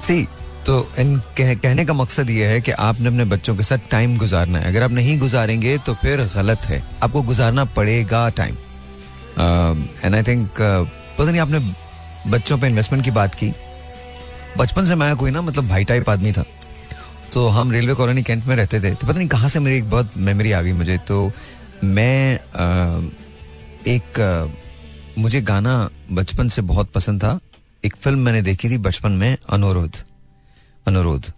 Speaker 1: सी तो इन कह, कहने का मकसद ये है कि आपने अपने बच्चों के साथ टाइम गुजारना है। अगर आप नहीं गुजारेंगे तो फिर गलत है। आपको गुजारना पड़ेगा टाइम एंड आई थिंक पता नहीं आपने बच्चों पे इन्वेस्टमेंट की बात की? बचपन से मैं कोई ना मतलब भाई टाइप आदमी था। तो हम रेलवे कॉलोनी कैंट में रहते थे। तो पता नहीं कहाँ से मेरी एक बहुत मेमोरी आ गई मुझे। तो मैं अ, एक अ, मुझे गाना बचपन से बहुत पसंद था। एक फ़िल्म मैंने देखी थी बचपन में अनुरोध। अनुरोध।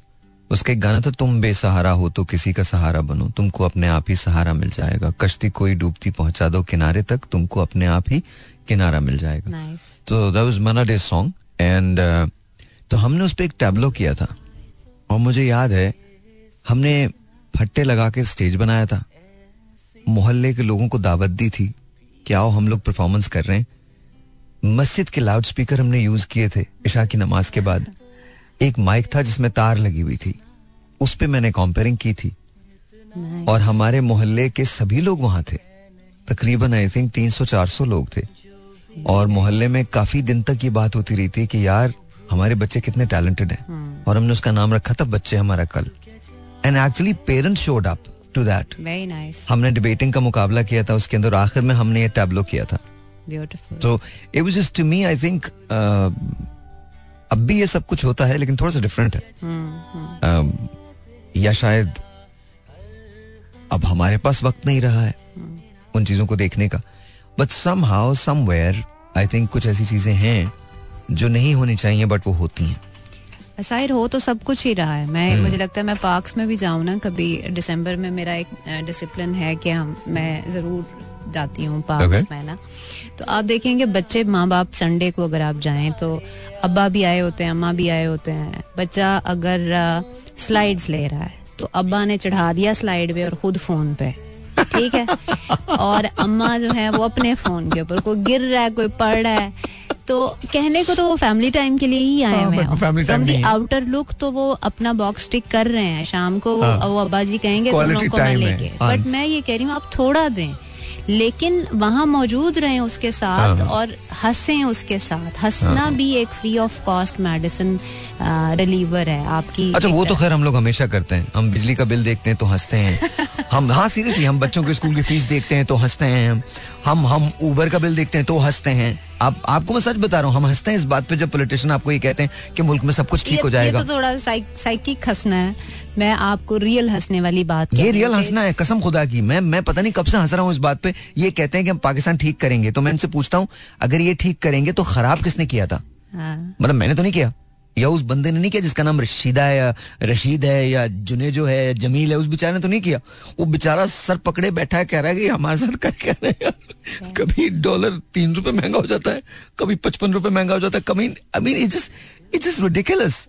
Speaker 1: उसका एक गाना था तुम बेसहारा हो तो किसी का सहारा बनो। तुमको अपने आप ही सहारा मिल जाएगा। कश्ती कोई डूबती पहुँचा दो किनारे तक। तुमको अपने आप ही किनारा मिल जाएगा। तो that was Manna Dey song and तो हमने उस पर एक टैबलो किया था। और मुझे याद है हमने फट्टे लगा के स्टेज बनाया था। मोहल्ले के लोगों को दावत दी थी। कि आओ हम लोग परफॉर्मेंस कर रहे हैं। मस्जिद के लाउड स्पीकर हमने यूज़ किए थे इशा की नमाज़ के बाद। एक माइक था जिसमें तार लगी हुई थी। उस पे मैंने कॉम्पेयरिंग की थी। और हमारे मोहल्ले के सभी लोग वहाँ थे। तकरीबन आई थिंक 300-400 लोग थे। और मोहल्ले में काफ़ी दिन तक ये बात होती रही थी कि यार हमारे बच्चे कितने टैलेंटेड हैं। और हमने उसका नाम रखा था बच्चे हमारा कल। And actually parents showed up to that
Speaker 2: very nice
Speaker 1: हमने डिबेटिंग का मुकाबला किया था उसके अंदर आखिर में हमने ये टैबलो किया था।
Speaker 2: ब्यूटीफुल
Speaker 1: तो it was just to me I think अब भी ये सब कुछ होता है लेकिन थोड़ा सा डिफरेंट है। um, या शायद अब हमारे पास वक्त नहीं रहा है hmm. उन चीज़ों को देखने का। But somehow somewhere I think कुछ ऐसी चीज़ें हैं जो नहीं होनी चाहिए बट वो होती हैं।
Speaker 2: असाइर हो तो सब कुछ ही रहा है। मैं मुझे लगता है मैं पार्क्स में भी जाऊँ ना कभी दिसंबर में मेरा एक डिसिप्लिन है कि हम मैं ज़रूर जाती हूँ पार्क्स
Speaker 1: Okay.
Speaker 2: में ना। तो आप देखेंगे बच्चे माँ बाप संडे को अगर आप जाएँ तो अब्बा भी आए होते हैं अम्मा भी आए होते हैं। बच्चा अगर स्लाइड्स ले रहा है तो अब्बा ने चढ़ा दिया स्लाइड पे और खुद फ़ोन पे। ठीक है? (laughs) और अम्मा जो है वो अपने फ़ोन के ऊपर कोई गिर रहा है कोई पढ़ रहा है तो कहने को तो वो फैमिली टाइम के लिए ही आए
Speaker 1: हाँ,
Speaker 2: फ्रॉम दी आउटर लुक तो वो अपना बॉक्स टिक कर रहे हैं। शाम को वो,
Speaker 1: हाँ।
Speaker 2: वो अब्बा जी कहेंगे तुम लोग को मैं लेके
Speaker 1: हाँ।
Speaker 2: बट मैं ये कह रही हूँ आप थोड़ा दें। लेकिन वहाँ मौजूद रहें उसके साथ
Speaker 1: हाँ।
Speaker 2: और हंसें उसके साथ। हंसना भी एक free of cost medicine reliever है। आपकी
Speaker 1: अच्छा वो तो खैर हम लोग हमेशा करते हैं। हम बिजली का बिल देखते हैं तो हँसते हैं। (laughs) हम हाँ सीरियसली हम बच्चों के स्कूल की फ़ीस देखते हैं तो हँसते हैं। हम हम हम ऊबर का बिल देखते हैं तो हँसते हैं। आप आपको मैं सच बता रहा हूँ हम हँसते हैं इस बात पे जब पॉलिटिशियन आपको ये कहते हैं कि मुल्क में सब कुछ ठीक हो जाएगा।
Speaker 2: ये तो थोड़ा साइकिक हंसना है। मैं आपको रियल हंसने वाली बात
Speaker 1: ये रियल हंसना है कसम खुदा की। मैं मैं पता नहीं कब से हंस रहा हूँ इस बात पे। ये कहते हैं कि हम पाकिस्तान ठीक करेंगे। तो मैं इनसे पूछता हूँ अगर ये ठीक करेंगे तो खराब किसने किया था?
Speaker 2: हाँ।
Speaker 1: मतलब मैंने तो नहीं किया। या उस बंदे ने नहीं किया जिसका नाम रशीदा है या रशीद है या जुने जो है या जमील है उस बेचारे ने तो नहीं किया। वो बेचारा सर पकड़े बैठा है कह रहा है कि हमारे साथ कर क्या रहे हैं? कभी डॉलर तीन रुपए महँगा हो जाता है कभी पचपन रुपए महँगा हो जाता है कभी I mean it just it just ridiculous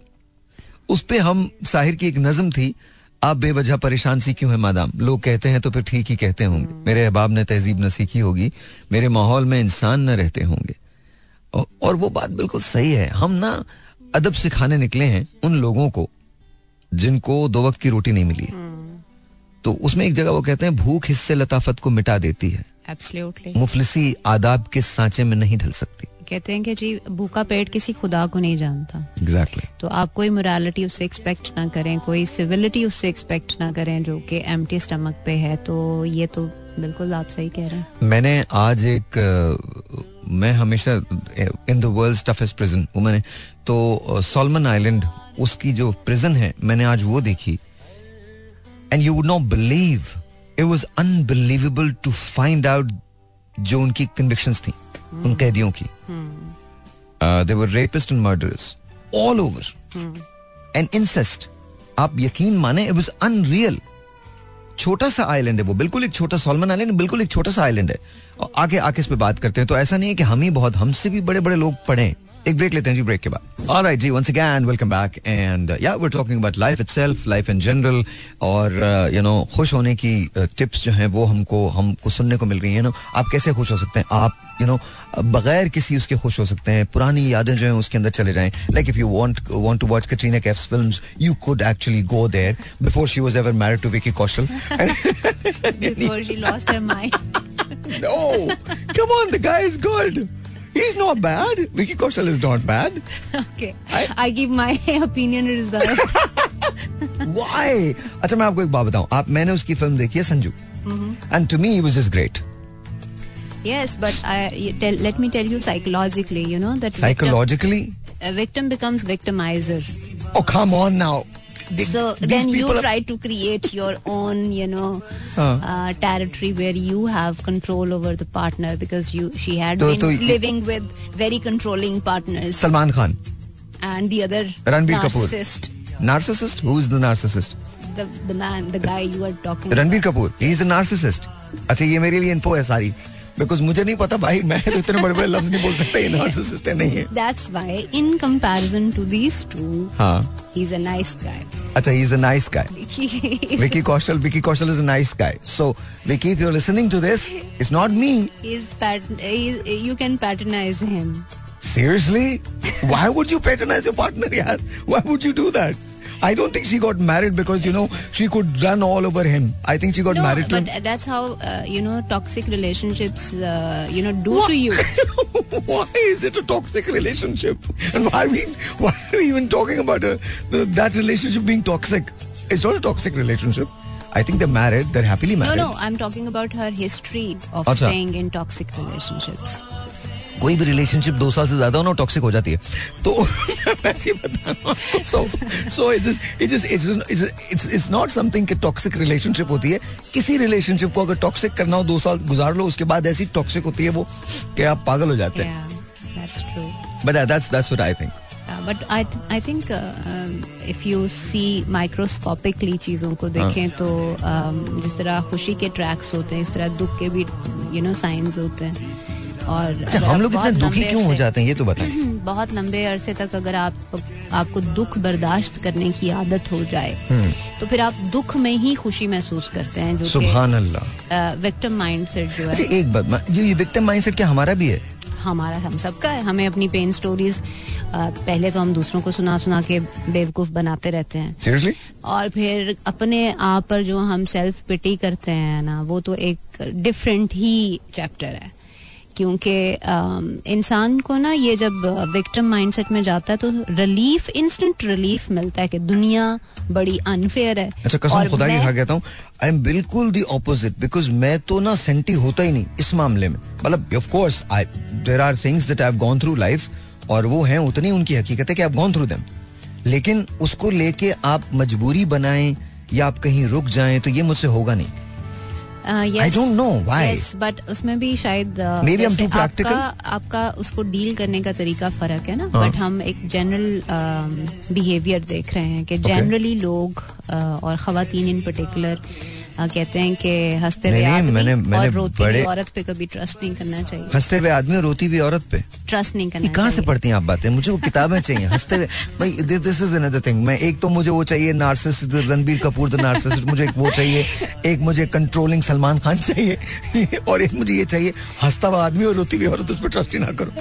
Speaker 1: उस पे हम साहिर की एक नज्म थी आप बेवजह परेशान सी क्यों है मादाम। लोग कहते हैं तो फिर ठीक ही कहते होंगे। मेरे अहबाब ने तहजीब न सीखी होगी मेरे माहौल में इंसान न रहते होंगे। और वो बात बिल्कुल सही है। हम ना अदब सिखाने निकले हैं उन लोगों को जिनको दो वक्त की रोटी नहीं मिली है। तो उसमें एक जगह वो कहते हैं भूख हिस्से लताफत को मिटा देती है।
Speaker 2: Absolutely.
Speaker 1: मुफलिसी आदाब के सांचे में नहीं ढल सकती।
Speaker 2: कहते हैं कि जी भूखा पेट किसी खुदा को नहीं जानता।
Speaker 1: एग्जैक्टली
Speaker 2: तो आप कोई मोरालिटी उससे एक्सपेक्ट ना करें कोई सिविलिटी उससे एक्सपेक्ट ना करें जो कि एम्प्टी स्टमक पे है तो ये तो बिल्कुल आप सही कह रहे हैं।
Speaker 1: मैंने आज एक मैं हमेशा in the world toughest prison वो मैंने तो सॉलमन आइलैंड उसकी जो प्रिजन है मैंने आज वो देखी। And you would not believe it was unbelievable to find out जो उनकी कन्विक्शंस थी उन कैदियों की। They were rapist and murderers all over and incest आप यकीन माने इट वाज अनरियल छोटा सा आइलैंड है वो बिल्कुल एक छोटा सोलमन आइलैंड बिल्कुल एक छोटा सा आइलैंड है। और आगे आके इस पे बात करते हैं तो ऐसा नहीं है कि हम ही बहुत हमसे भी बड़े बड़े लोग पढ़े। एक ब्रेक लेते हैं जी ब्रेक के बाद। Alright ji once again welcome back and yeah we talking about life itself life in general और यू नो खुश होने की टिप्स जो हैं वो हमको हमको सुनने को मिल रही हैं ना आप कैसे खुश हो सकते हैं? आप यू नो बगैर किसी उसके खुश हो सकते हैं। पुरानी यादें जो हैं उसके अंदर चले जाएँ। Like if you want want to watch Katrina Kaif's films you could actually go there before she was ever married to Vicky
Speaker 2: Kaushal she lost her mind. (laughs)
Speaker 1: No, come on, the guy is good. He's not bad. Vicky Kaushal is not bad.
Speaker 2: Okay. I give my (laughs) opinion reserved. (laughs)
Speaker 1: Why? अच्छा मैं आपको एक बात बताऊं आप मैंने उसकी film देखी है Sanju and to me he was just great
Speaker 2: yes, but I you tell, let me tell you psychologically, you know that victim,
Speaker 1: psychologically
Speaker 2: a victim becomes victimizer.
Speaker 1: Oh come on Now
Speaker 2: So then you try to create your (laughs) own, you know, uh, territory where you have control over the partner because you she had
Speaker 1: तो-
Speaker 2: been
Speaker 1: तो ये-
Speaker 2: living with very controlling partners
Speaker 1: Salman Khan
Speaker 2: and the other
Speaker 1: Ranbir Kapoor
Speaker 2: narcissist,
Speaker 1: narcissist who is the narcissist
Speaker 2: the the man, the guy you are talking.
Speaker 1: Ranbir Kapoor he is a narcissist अच्छा ये मेरे लिए info है सारी because मुझे नहीं पता भाई मैं तो इतने बड़े बड़े लफ्ज नहीं बोल सकता ये नार्सिसिस्ट नहीं है
Speaker 2: That's why, in comparison to these two,
Speaker 1: हाँ
Speaker 2: he's a nice guy.
Speaker 1: अच्छा ही is a nice guy
Speaker 2: He is-
Speaker 1: Vicky Kaushal, Vicky Kaushal is a nice guy. So, Vicky, if you're listening to this, it's not me.
Speaker 2: he's pat- he's, you can patronize him.
Speaker 1: Seriously? Why would you patronize your partner, yaar? Why would you do that? I don't think she got married because, you know, she could run all over him. I think she got
Speaker 2: no,
Speaker 1: married to
Speaker 2: but that's how uh, you know toxic relationships uh, you know do to you. (laughs)
Speaker 1: why is it a toxic relationship? And why are we, why are we even talking about a, the, that relationship being toxic? It's not a toxic relationship. I think they're married. They're happily married.
Speaker 2: no, no, I'm talking about her history of
Speaker 1: Acha.
Speaker 2: staying in toxic relationships.
Speaker 1: कोई भी relationship दो साल से ज़्यादा हो ना toxic हो जाती है। तो (laughs) मैं बता रहा so so it's not something कि टॉक्सिक रिलेशनशिप होती है। किसी रिलेशनशिप को अगर टॉक्सिक करना हो दो साल गुजार लो उसके बाद ऐसी टॉक्सिक होती है वो कि आप पागल हो जाते हैं।
Speaker 2: But that's
Speaker 1: that's what
Speaker 2: I think I think. Uh, um, if you see microscopically चीज़ों को देखें तो um, जिस तरह खुशी के ट्रैक्स होते हैं इस तरह दुख के भी you know साइंस होते हैं। और
Speaker 1: अच्छा हम लोग इतने दुखी क्यों हो जाते हैं ये तो बताएँ (clears throat)
Speaker 2: बहुत लंबे अरसे तक अगर आप आपको दुख बर्दाश्त करने की आदत हो जाए तो फिर आप दुख में ही खुशी महसूस करते हैं जो
Speaker 1: सुबहान अल्लाह
Speaker 2: कि विक्टिम माइंडसेट जो
Speaker 1: अच्छा
Speaker 2: है।
Speaker 1: एक बात ये विक्टिम माइंडसेट क्या हमारा भी है?
Speaker 2: हमारा हम सबका है। हमें अपनी पेन स्टोरीज पहले तो हम दूसरों को सुना सुना के बेवकूफ़ बनाते रहते हैं।
Speaker 1: सीरियसली
Speaker 2: और फिर अपने आप पर जो हम सेल्फ पिटी करते हैं ना वो तो एक डिफरेंट ही चैप्टर है। क्योंकि इंसान को ना ये जब विक्टिम माइंडसेट में जाता है तो रिलीफ इंस्टेंट रिलीफ मिलता है कि दुनिया बड़ी अनफेयर है।
Speaker 1: अच्छा कसम खुदा की खा कहता हूँ आई एम बिल्कुल दी ऑपोजिट बिकॉज़ मैं तो ना सेंटी होता ही नहीं इस मामले में। मतलब of course I there are things that I have gone through life और वो हैं उतनी उनकी हकीकत है कि आप गॉन थ्रू देम लेकिन उसको लेके आप मजबूरी बनाएँ या आप कहीं रुक जाएँ तो ये मुझसे होगा नहीं। I don't know why.
Speaker 2: But उसमें भी शायद uh. आपका, उसको डील करने का तरीका फ़र्क है ना
Speaker 1: हाँ.
Speaker 2: बट हम एक जनरल बिहेवियर देख रहे हैं कि जनरली लोग uh, और खातन इन पर्टिकुलर कहते हैं कि हँसते हुए आदमी
Speaker 1: मैंने- मैंने
Speaker 2: और रोती हुई औरत पे कभी ट्रस्ट नहीं करना चाहिए।
Speaker 1: हँसते हुए आदमी और रोती हुई औरत पे?
Speaker 2: ट्रस्ट नहीं करना
Speaker 1: कहाँ से पढ़ती हैं आप बातें? मुझे वो किताबें चाहिए हँसते हुए (laughs) भाई दिस इज़ अनदर थिंग मैं एक तो मुझे वो चाहिए narcissist Ranbir Kapoor the narcissist मुझे एक वो चाहिए एक मुझे कंट्रोलिंग सलमान खान चाहिए (laughs) और एक मुझे ये चाहिए हंसता हुआ आदमी और रोती हुई औरत उस पर ट्रस्ट ही ना करो।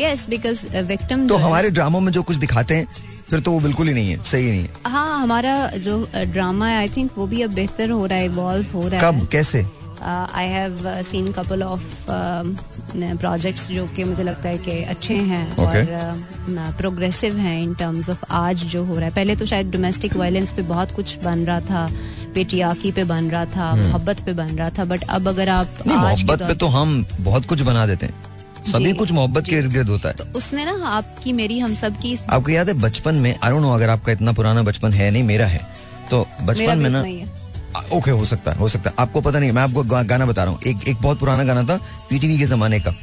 Speaker 2: यस बिकॉज़ विक्टिम
Speaker 1: तो हमारे ड्रामों में जो कुछ दिखाते हैं फिर तो वो बिल्कुल ही नहीं है सही नहीं है।
Speaker 2: हाँ हमारा जो ड्रामा है आई थिंक वो भी अब बेहतर हो रहा है इवॉल्व हो रहा है।
Speaker 1: कब? कैसे?
Speaker 2: I have seen couple of projects जो कि मुझे लगता है कि अच्छे हैं
Speaker 1: Okay.
Speaker 2: और प्रोग्रेसिव हैं इन टर्म्स ऑफ़ आज जो हो रहा है। पहले तो शायद डोमेस्टिक वायलेंस पे बहुत कुछ बन रहा था पेटियाकी पे बन रहा था मोहब्बत पे बन रहा था बट अब अगर आप आज
Speaker 1: मोहब्बत पे तो हम बहुत कुछ बना देते हैं। सभी कुछ मोहब्बत के इर्द गिर्द होता है।
Speaker 2: तो उसने ना आपकी मेरी हम सब की
Speaker 1: आपको याद है बचपन में आई डोंट नो अगर आपका इतना पुराना बचपन है नहीं मेरा है। तो बचपन में ना ओके हो। सकता है हो सकता है। आपको पता नहीं मैं आपको गाना बता रहा हूँ। एक एक बहुत पुराना गाना था पीटीवी के जमाने का।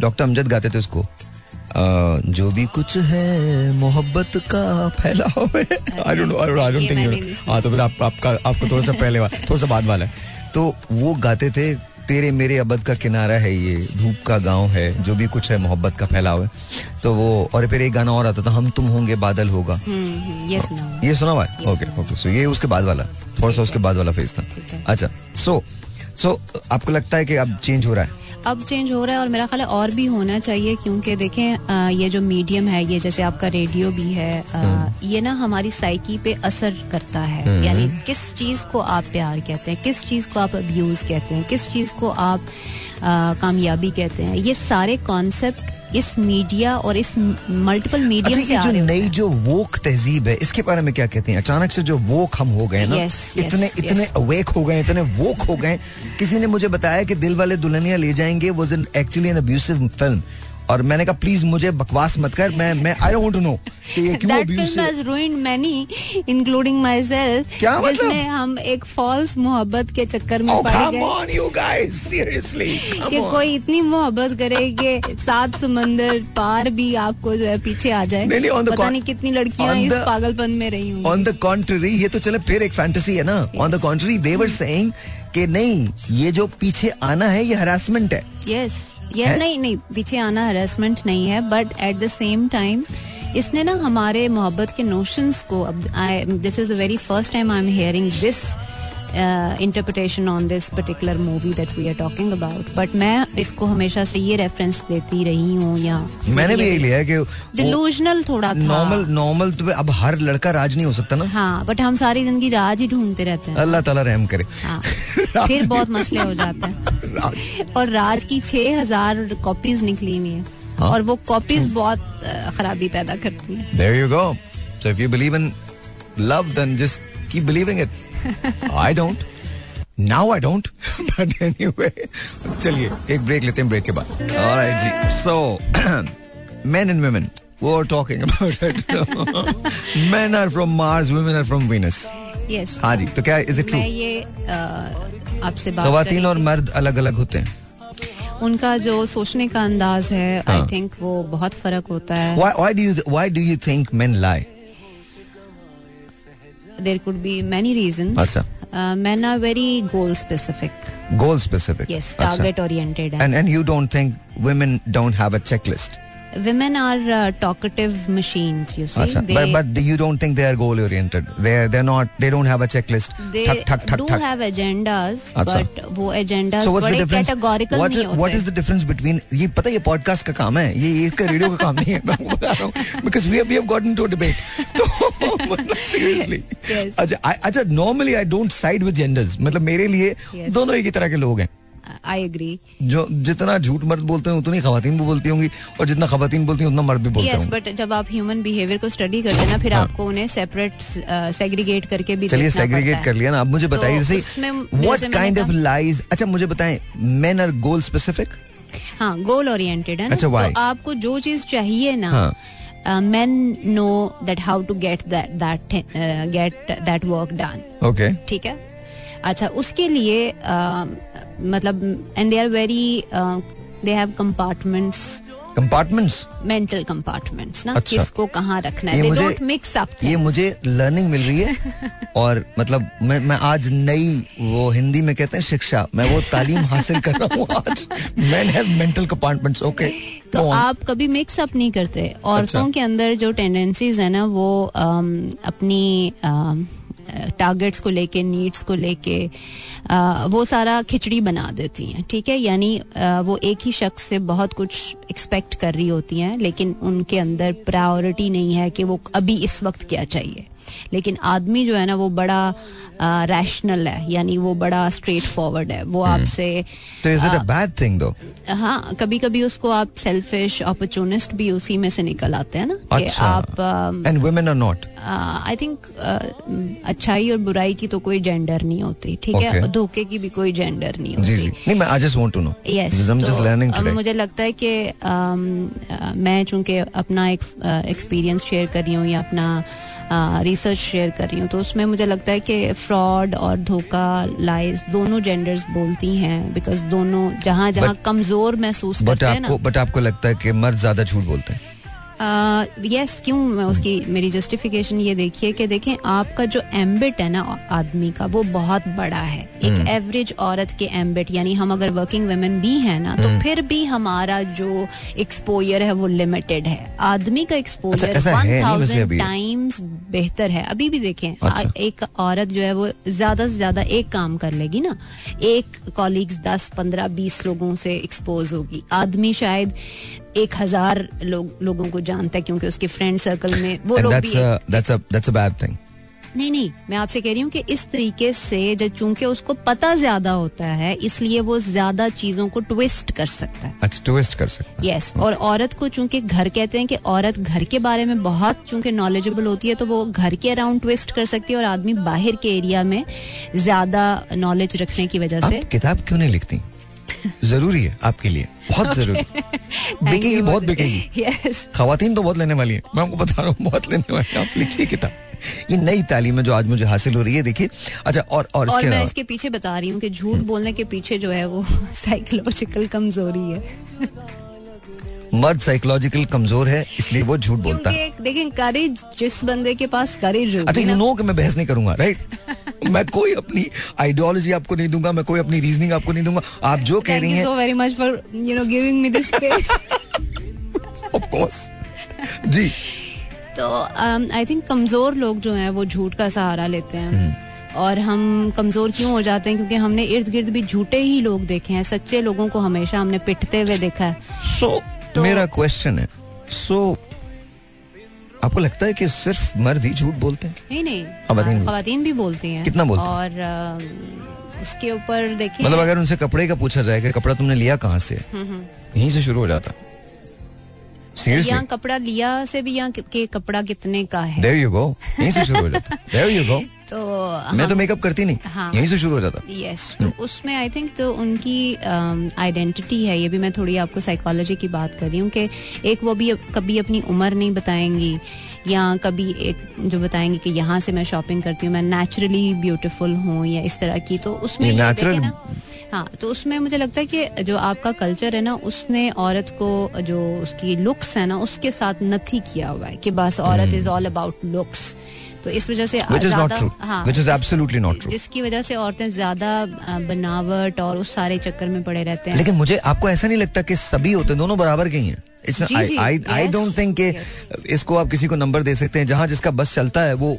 Speaker 1: डॉक्टर अमजद गाते थे उसको। आ, जो भी कुछ है मोहब्बत का फैलाव है। I don't
Speaker 2: know
Speaker 1: I
Speaker 2: don't think
Speaker 1: हाँ तो फिर आप, आपका आपको थोड़ा सा पहले थोड़ा सा बाद वाला है। तो वो गाते थे तेरे मेरे अबद का किनारा है ये धूप का गाँव है जो भी कुछ है मोहब्बत का फैलाव है। तो वो और फिर एक गाना और आता था हम तुम होंगे बादल होगा।
Speaker 2: हम्म, हम्म, ये सुना हुआ।
Speaker 1: ये सुना हुआ है? ओके ओके सो ये उसके बाद वाला थोड़ा सा उसके बाद वाला फ़ेज़ था। अच्छा सो सो आपको लगता है कि अब चेंज हो रहा है?
Speaker 2: अब चेंज हो रहा है और मेरा ख्याल है और भी होना चाहिए क्योंकि देखें ये जो मीडियम है ये जैसे आपका रेडियो भी है आ, ये ना हमारी साइकी पे असर करता है। यानी किस चीज़ को आप प्यार कहते हैं किस चीज़ को आप अब्यूज कहते हैं किस चीज़ को आप कामयाबी कहते हैं ये सारे कॉन्सेप्ट इस मीडिया और इस मल्टीपल मीडिया
Speaker 1: अच्छा
Speaker 2: से
Speaker 1: जो नई जो वोक तहजीब है इसके बारे में क्या कहते हैं? अचानक से जो वोक हम हो गए ना
Speaker 2: Yes, yes,
Speaker 1: इतने
Speaker 2: yes.
Speaker 1: इतने अवेक हो गए इतने वोक हो गए किसी ने मुझे बताया कि दिल वाले दुल्हनिया ले जाएँगे वो एक्चुअली एन अब्यूसिव फ़िल्म और मैंने कहा प्लीज़ मुझे बकवास मत कर मैं मैं आई डोंट नो कि ये क्यों
Speaker 2: many, including myself.
Speaker 1: क्या मतलब?
Speaker 2: जिसमें हम एक फॉल्स मोहब्बत के चक्कर में
Speaker 1: Oh,
Speaker 2: पड़ गए
Speaker 1: on, you guys, seriously. Come
Speaker 2: कि कोई इतनी मोहब्बत करे कि सात समंदर पार भी आपको जो है पीछे आ जाए
Speaker 1: नहीं, नहीं,
Speaker 2: पता नहीं कितनी लड़कियाँ इस पागलपन में रही होंगी
Speaker 1: ऑन द कॉन्ट्ररी ये तो चले फिर एक फैंटेसी है ना on the contrary they're saying कि नहीं ये जो पीछे आना है ये हरासमेंट है
Speaker 2: यस ये
Speaker 1: है?
Speaker 2: नहीं नहीं पीछे आना हरासमेंट नहीं है but at the same time इसने ना हमारे मोहब्बत के नोशंस को अब this is the very first time I am hearing this interpretation on this particular movie that we are talking about but मैं इसको हमेशा से ये रेफरेंस देती रही हूँ या
Speaker 1: मैंने भी यही लिया है कि
Speaker 2: डिलूजनल थोड़ा
Speaker 1: नॉर्मल नॉर्मल तो अब हर लड़का राज नहीं हो सकता ना।
Speaker 2: हाँ बट हम सारी ज़िंदगी राज ही ढूंढते रहते हैं।
Speaker 1: अल्लाह ताला रहम करे।
Speaker 2: हाँ फिर बहुत मसले हो जाते हैं। और राज की छह हज़ार कॉपीज निकली हुई है।
Speaker 1: हाँ।
Speaker 2: और वो कॉपीज बहुत खराबी पैदा करती है।
Speaker 1: There you go. So if you believe in love, then just keep believing it. I don't now I don't but any चलिए एक ब्रेक लेते हैं ब्रेक के बाद। जी। सो मैन एंड वेमेन वो are talking about it man are from Mars women are from Venus हाँ जी तो क्या इज़ इट
Speaker 2: आपसे बात
Speaker 1: और मर्द अलग अलग होते हैं।
Speaker 2: उनका जो सोचने का अंदाज है आई थिंक वो बहुत फ़र्क होता है।
Speaker 1: lie
Speaker 2: there could be many reason
Speaker 1: अच्छा।
Speaker 2: Man are very goal specific
Speaker 1: goal specific
Speaker 2: yes
Speaker 1: अच्छा.
Speaker 2: टारगेट ओरिएंटेड है
Speaker 1: and and you don't think women don't have a checklist
Speaker 2: Women are uh, talkative machines you see
Speaker 1: Acha.
Speaker 2: they,
Speaker 1: but, but you don't think they are goal oriented. They they're not. They don't have a checklist.
Speaker 2: they
Speaker 1: Thak, thak, thak,
Speaker 2: do
Speaker 1: thak.
Speaker 2: have agendas
Speaker 1: अच्छा.
Speaker 2: but वो agendas
Speaker 1: So what's the difference?
Speaker 2: categorical
Speaker 1: What is, what is the difference between ये पता है ये podcast का काम है ये इसका रेडियो का काम नहीं है मैं बता रहा हूँ because we have we have gotten into a debate तो मतलब seriously
Speaker 2: Yes.
Speaker 1: अच्छा I- अच्छा normally I don't side with genders मतलब मेरे लिए. दोनों एक ही तरह के लोग हैं
Speaker 2: I agree.
Speaker 1: जो जितना झूठ मर्द बोलते हैं उतनी खवातीन भी बोलती होंगी और जितना खवातीन बोलती हैं उतना मर्द भी बोलते
Speaker 2: यस
Speaker 1: होंगे।
Speaker 2: बट जब आप ह्यूमन बिहेवियर को स्टडी करते हैं ना फिर
Speaker 1: हाँ.
Speaker 2: आपको उन्हें सेपरेट सेग्रीगेट करके भी
Speaker 1: चलिए सेग्रीगेट कर लिया ना अब मुझे
Speaker 2: तो
Speaker 1: बताइए जैसे व्हाट काइंड ऑफ़ लाइज अच्छा मुझे बताएँ मेन आर गोल स्पेसिफिक
Speaker 2: हाँ गोल ओरिएंटेड है ना।
Speaker 1: अच्छा,
Speaker 2: तो आपको जो चीज़ चाहिए ना
Speaker 1: हाँ.
Speaker 2: Men know that how to get that get that work done
Speaker 1: okay
Speaker 2: ठीक है? अच्छा उसके लिए अ, मतलब and they are very they have compartments
Speaker 1: compartments
Speaker 2: mental compartments ना
Speaker 1: अच्छा।
Speaker 2: किसको कहाँ रखना है
Speaker 1: मुझे-
Speaker 2: मिक्स अप
Speaker 1: ये मुझे लर्निंग मिल रही है (laughs) और मतलब मैं मैं आज नई वो हिंदी में कहते हैं शिक्षा मैं वो तालीम हासिल कर रहा हूँ आज। Man have mental compartments okay
Speaker 2: तो आप कभी मिक्स अप नहीं करते। औरतों
Speaker 1: अच्छा।
Speaker 2: के अंदर जो टेंडेंसीज है ना वो अम, अपनी टारगेट्स को लेके नीड्स को लेके वो सारा खिचड़ी बना देती हैं, ठीक है? यानी वो एक ही शख्स से बहुत कुछ एक्सपेक्ट कर रही होती हैं, लेकिन उनके अंदर प्रायोरिटी नहीं है कि वो अभी इस वक्त क्या चाहिए। लेकिन आदमी जो है ना वो बड़ा रैशनल है यानी वो बड़ा स्ट्रेट फॉरवर्ड है। वो आपसे
Speaker 1: तो is it a bad thing though
Speaker 2: हाँ कभी कभी उसको आप सेल्फिश अपॉर्चुनिस्ट भी उसी में से निकल आते हैं ना कि
Speaker 1: अच्छा।
Speaker 2: आप
Speaker 1: and women are not
Speaker 2: I think अच्छाई और बुराई की तो कोई जेंडर नहीं होती ठीक है?
Speaker 1: Okay.
Speaker 2: धोखे की भी कोई जेंडर नहीं
Speaker 1: जी जी।
Speaker 2: होती
Speaker 1: नहीं मैं I
Speaker 2: just
Speaker 1: want to know yes today
Speaker 2: मुझे लगता है कि अ, मैं चूँकि अपना एक एक्सपीरियंस शेयर कर रही हूँ या अपना रिसर्च शेयर कर रही हूँ तो उसमें मुझे लगता है कि फ्रॉड और धोखा लाइज दोनों जेंडर्स बोलती हैं बिकॉज़ दोनों जहाँ जहाँ कमज़ोर महसूस करते हैं
Speaker 1: बट आपको लगता है कि मर्द ज़्यादा झूठ बोलते हैं?
Speaker 2: यस क्यों मैं उसकी मेरी जस्टिफिकेशन ये देखिए कि देखें आपका जो एम्बिट है ना आदमी का वो बहुत बड़ा है। एक एवरेज औरत के एम्बिट यानी हम अगर वर्किंग वुमेन भी हैं ना तो फिर भी हमारा जो एक्सपोजर है वो लिमिटेड है। आदमी का एक्सपोजर वन थाउज़ेंड टाइम्स बेहतर है। अभी भी देखें
Speaker 1: अच्छा।
Speaker 2: एक औरत जो है वो ज़्यादा से ज़्यादा एक काम कर लेगी ना एक कॉलीग्स दस पंद्रह बीस लोगों से एक्सपोज होगी। आदमी शायद एक हज़ार लोग लोगों को जानता है क्योंकि उसके फ्रेंड सर्कल में वो लोग भी
Speaker 1: थिंग
Speaker 2: नहीं नहीं मैं आपसे कह रही हूँ कि इस तरीके से जब चूँकि उसको पता ज़्यादा होता है इसलिए वो ज़्यादा चीज़ों को ट्विस्ट कर सकता है।
Speaker 1: अच्छा ट्विस्ट कर सकता है।
Speaker 2: यस और औरत को चूँकि घर कहते हैं कि औरत घर के बारे में बहुत चूँकि नॉलेजेबल होती है तो वो घर के अराउंड ट्विस्ट कर सकती है और आदमी बाहर के एरिया में ज़्यादा नॉलेज रखने की वजह से।
Speaker 1: किताब क्यों नहीं लिखती? (laughs) ज़रूरी है आपके लिए। बहुत ज़रूरी। (laughs) बिकेगी बहुत बिकेगी। (laughs)
Speaker 2: यस
Speaker 1: खातन तो बहुत लेने वाली है। मैं आपको बता रहा हूँ बहुत लेने वाली है। आप लिखिए किताब। ये नई तालीम है जो आज मुझे हासिल हो रही है देखिए। अच्छा और और
Speaker 2: और
Speaker 1: इसके
Speaker 2: मैं इसके पीछे बता रही हूँ कि झूठ बोलने के पीछे जो है वो (laughs) साइकोलॉजिकल कमज़ोरी है।
Speaker 1: मर्द साइकोलॉजिकल कमज़ोर है इसलिए वो झूठ बोलता है।
Speaker 2: देखें करेज जिस बंदे के पास करेज
Speaker 1: अच्छा यू
Speaker 2: नो।
Speaker 1: कि मैं बहस नहीं करूँगा राइट (laughs) मैं कोई अपनी आइडियोलॉजी आपको नहीं दूँगा मैं कोई अपनी रीजनिंग आपको नहीं दूँगा। आप जो कह रही हैं
Speaker 2: so very much for you know giving me this space
Speaker 1: of course जी।
Speaker 2: तो आई थिंक कमज़ोर लोग जो हैं वो झूठ का सहारा लेते
Speaker 1: हम्म।
Speaker 2: हैं और हम कमज़ोर क्यों हो जाते हैं? क्योंकि हमने इर्द गिर्द भी झूठे ही लोग देखे हैं। सच्चे लोगों को हमेशा हमने पिटते हुए देखा है।
Speaker 1: सो
Speaker 2: तो-
Speaker 1: मेरा क्वेश्चन है। सो आपको लगता है कि सिर्फ़ मर्द ही झूठ बोलते हैं?
Speaker 2: नहीं नहीं। खातन भी बोलती हैं।
Speaker 1: कितना बोलती?
Speaker 2: और उसके ऊपर देखिए
Speaker 1: मतलब अगर उनसे कपड़े का पूछा जाए कि कपड़ा तुमने लिया कहाँ से?
Speaker 2: हम्म, हम्म।
Speaker 1: यहीं से शुरू हो जाता।
Speaker 2: यहाँ कपड़ा लिया से भी यहाँ के कपड़ा कितने का है?
Speaker 1: देयर यू गो यहीं से शुरू हो जाता। देयर यू गो
Speaker 2: तो
Speaker 1: मैं तो मेकअप करती नहीं
Speaker 2: हाँ।
Speaker 1: यहीं से शुरू हो जाता।
Speaker 2: यस तो उसमें आई थिंक जो उनकी आइडेंटिटी है ये भी मैं थोड़ी आपको साइकोलॉजी की बात कर रही हूँ कि एक वो भी कभी अपनी उम्र नहीं बताएँगी या कभी एक जो बताएँगी कि यहाँ से मैं शॉपिंग करती हूँ मैं नेचुरली ब्यूटीफुल हूँ या इस तरह की तो उसमें
Speaker 1: ये
Speaker 2: ये
Speaker 1: natural-
Speaker 2: देखें ना हाँ। तो उसमें मुझे लगता है कि जो आपका कल्चर है ना उसने औरत को जो उसकी लुक्स है ना उसके साथ नथी किया हुआ है कि बस औरत इज़ ऑल अबाउट लुक्स तो इस वजह से
Speaker 1: true.
Speaker 2: हाँ. जिसकी वजह से औरतें ज़्यादा बनावट और उस सारे चक्कर में पड़े रहते हैं
Speaker 1: लेकिन मुझे आपको ऐसा नहीं लगता कि सभी होते हैं दोनों बराबर के ही हैं. इसको आप किसी को नंबर दे सकते हैं जहाँ जिसका बस चलता है वो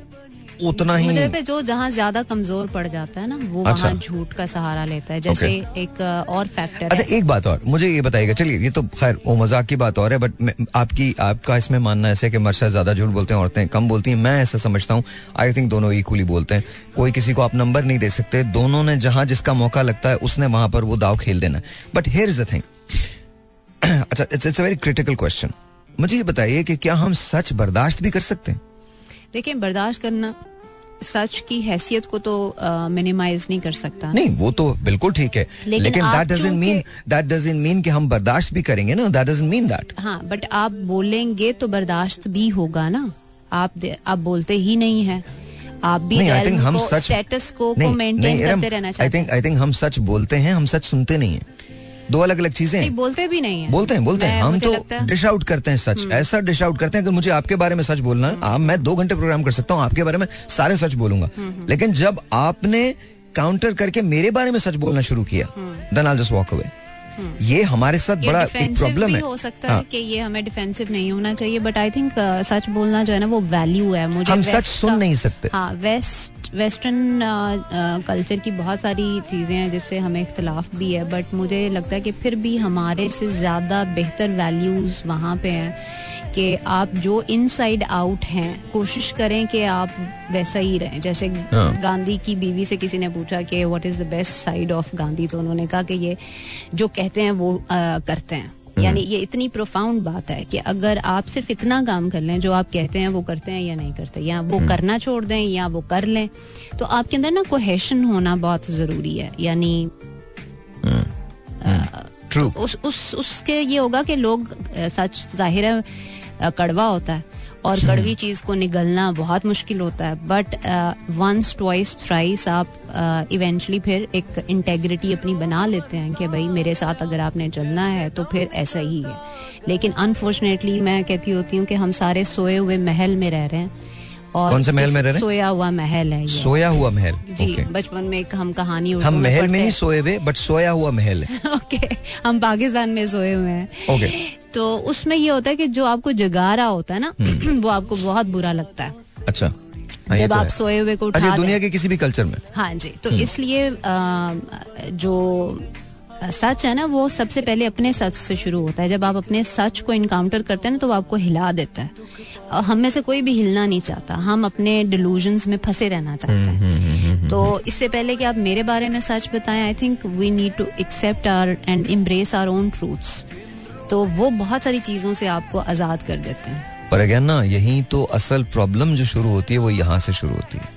Speaker 1: उतना ही
Speaker 2: मुझे लगता है जो जहाँ ज़्यादा कमज़ोर पड़ जाता है ना वो
Speaker 1: अच्छा।
Speaker 2: वहाँ झूठ का सहारा लेता है। जैसे okay. एक और फैक्टर
Speaker 1: अच्छा एक बात और मुझे ये बताइएगा चलिए ये तो खैर वो मज़ाक की बात और है बट आपकी आपका इसमें मानना ऐसे कि मर्शा ज़्यादा झूठ बोलते हैं औरतें कम बोलती हैं मैं ऐसा समझता हूँ आई थिंक दोनों इक्वली बोलते हैं। कोई किसी को आप नंबर नहीं दे सकते दोनों ने जहाँ जिसका मौका लगता है उसने वहाँ पर वो दाव खेल देना but here is the thing अच्छा it's it's a very critical question मुझे ये बताइए कि क्या हम सच बर्दाश्त भी कर सकते हैं?
Speaker 2: देखिए बर्दाश्त करना सच की हैसियत को तो मिनिमाइज uh, नहीं कर सकता।
Speaker 1: नहीं वो तो बिल्कुल ठीक है।
Speaker 2: लेकिन
Speaker 1: that
Speaker 2: doesn't
Speaker 1: mean that doesn't mean कि हम बर्दाश्त भी करेंगे ना दैट डजंट मीन दैट
Speaker 2: हाँ बट आप बोलेंगे तो बर्दाश्त भी होगा ना। आप आप बोलते ही नहीं है। आप भी
Speaker 1: नहीं आई थिंक हम सच
Speaker 2: स्टेटस को को मेंटेन करते रहना
Speaker 1: आई थिंक आई थिंक हम सच बोलते हैं हम सच सुनते नहीं हैं। दो अलग अलग चीज़ें
Speaker 2: बोलते भी नहीं है।
Speaker 1: बोलते हैं बोलते हैं। हम तो
Speaker 2: हम्म।
Speaker 1: डिश आउट करते हैं सच। ऐसा डिश आउट करते हैं अगर मुझे आपके बारे में सच बोलना है। आप मैं दो घंटे प्रोग्राम कर सकता हूँ आपके बारे में सारे सच बोलूँगा।
Speaker 2: हम्म,
Speaker 1: लेकिन जब आपने काउंटर करके मेरे बारे में सच बोलना शुरू किया then I just walk away ये हमारे साथ
Speaker 2: हम्म। ये
Speaker 1: बड़ा एक प्रॉब्लम है।
Speaker 2: हो सकता
Speaker 1: हाँ,
Speaker 2: है कि ये हमें डिफेंसिव नहीं होना चाहिए बट आई थिंक सच बोलना जो है ना वो वैल्यू है। मुझे
Speaker 1: हम सच सुन नहीं सकते।
Speaker 2: हाँ वेस्ट वेस्टर्न कल्चर की बहुत सारी चीज़ें हैं जिससे हमें इख्तलाफ भी है बट मुझे लगता है कि फिर भी हमारे से ज़्यादा बेहतर वैल्यूज़ वहाँ पे हैं कि आप जो इनसाइड आउट हैं कोशिश करें कि आप वैसा ही रहें जैसे
Speaker 1: हाँ।
Speaker 2: गांधी की बीवी से किसी ने पूछा कि what is the best side of Gandhi तो उन्होंने कहा कि ये जो कहते हैं वो अ, करते हैं यानी ये इतनी प्रोफाउंड बात है कि अगर आप सिर्फ़ इतना काम कर लें जो आप कहते हैं वो करते हैं या नहीं करते या वो करना छोड़ दें या वो कर लें तो आपके अंदर ना कोहेशन होना बहुत ज़रूरी है। यानी
Speaker 1: ट्रू
Speaker 2: उस उस उसके ये होगा कि लोग सच ज़ाहिर है कड़वा होता है। और कड़वी चीज़ को निगलना बहुत मुश्किल होता है बट वंस ट्वाइस थ्राइस आप इवेंचुअली फिर एक इंटेग्रिटी अपनी बना लेते हैं कि भाई मेरे साथ अगर आपने चलना है तो फिर ऐसा ही है। लेकिन अनफॉर्चुनेटली मैं कहती होती हूँ कि हम सारे सोए हुए महल में रह रहे हैं। और
Speaker 1: कौन से महल में रह रहे
Speaker 2: सोया हुआ महल है ये।
Speaker 1: सोया हुआ महल
Speaker 2: जी
Speaker 1: Okay.
Speaker 2: बचपन में एक हम कहानी
Speaker 1: हम महल में नहीं सोए हुए बट सोया हुआ महल है। (laughs)
Speaker 2: ओके हम पाकिस्तान में सोए हुए हैं।
Speaker 1: ओके।
Speaker 2: तो उसमें ये होता है कि जो आपको जगा रहा होता है ना
Speaker 1: हम्म। (clears throat)
Speaker 2: वो आपको बहुत बुरा लगता है।
Speaker 1: अच्छा। हाँ,
Speaker 2: जब
Speaker 1: तो
Speaker 2: आप सोए हुए को
Speaker 1: अच्छा
Speaker 2: उठा
Speaker 1: दुनिया के किसी भी कल्चर में।
Speaker 2: हाँ जी तो
Speaker 1: हम्म।
Speaker 2: इसलिए जो सच है ना वो सबसे पहले अपने सच से शुरू होता है। जब आप अपने सच को इनकाउंटर करते हैं ना तो वो आपको हिला देता है। और हम में से कोई भी हिलना नहीं चाहता। हम अपने डिलूजन में फंसे रहना चाहते
Speaker 1: हम्म,
Speaker 2: हैं तो इससे पहले कि आप मेरे बारे में सच बताएँ I think we need to accept our and embrace our own truths तो वो बहुत सारी चीज़ों से आपको आज़ाद कर देते हैं।
Speaker 1: पर अगेन ना यही तो असल प्रॉब्लम जो शुरू होती है वो यहाँ से शुरू होती है।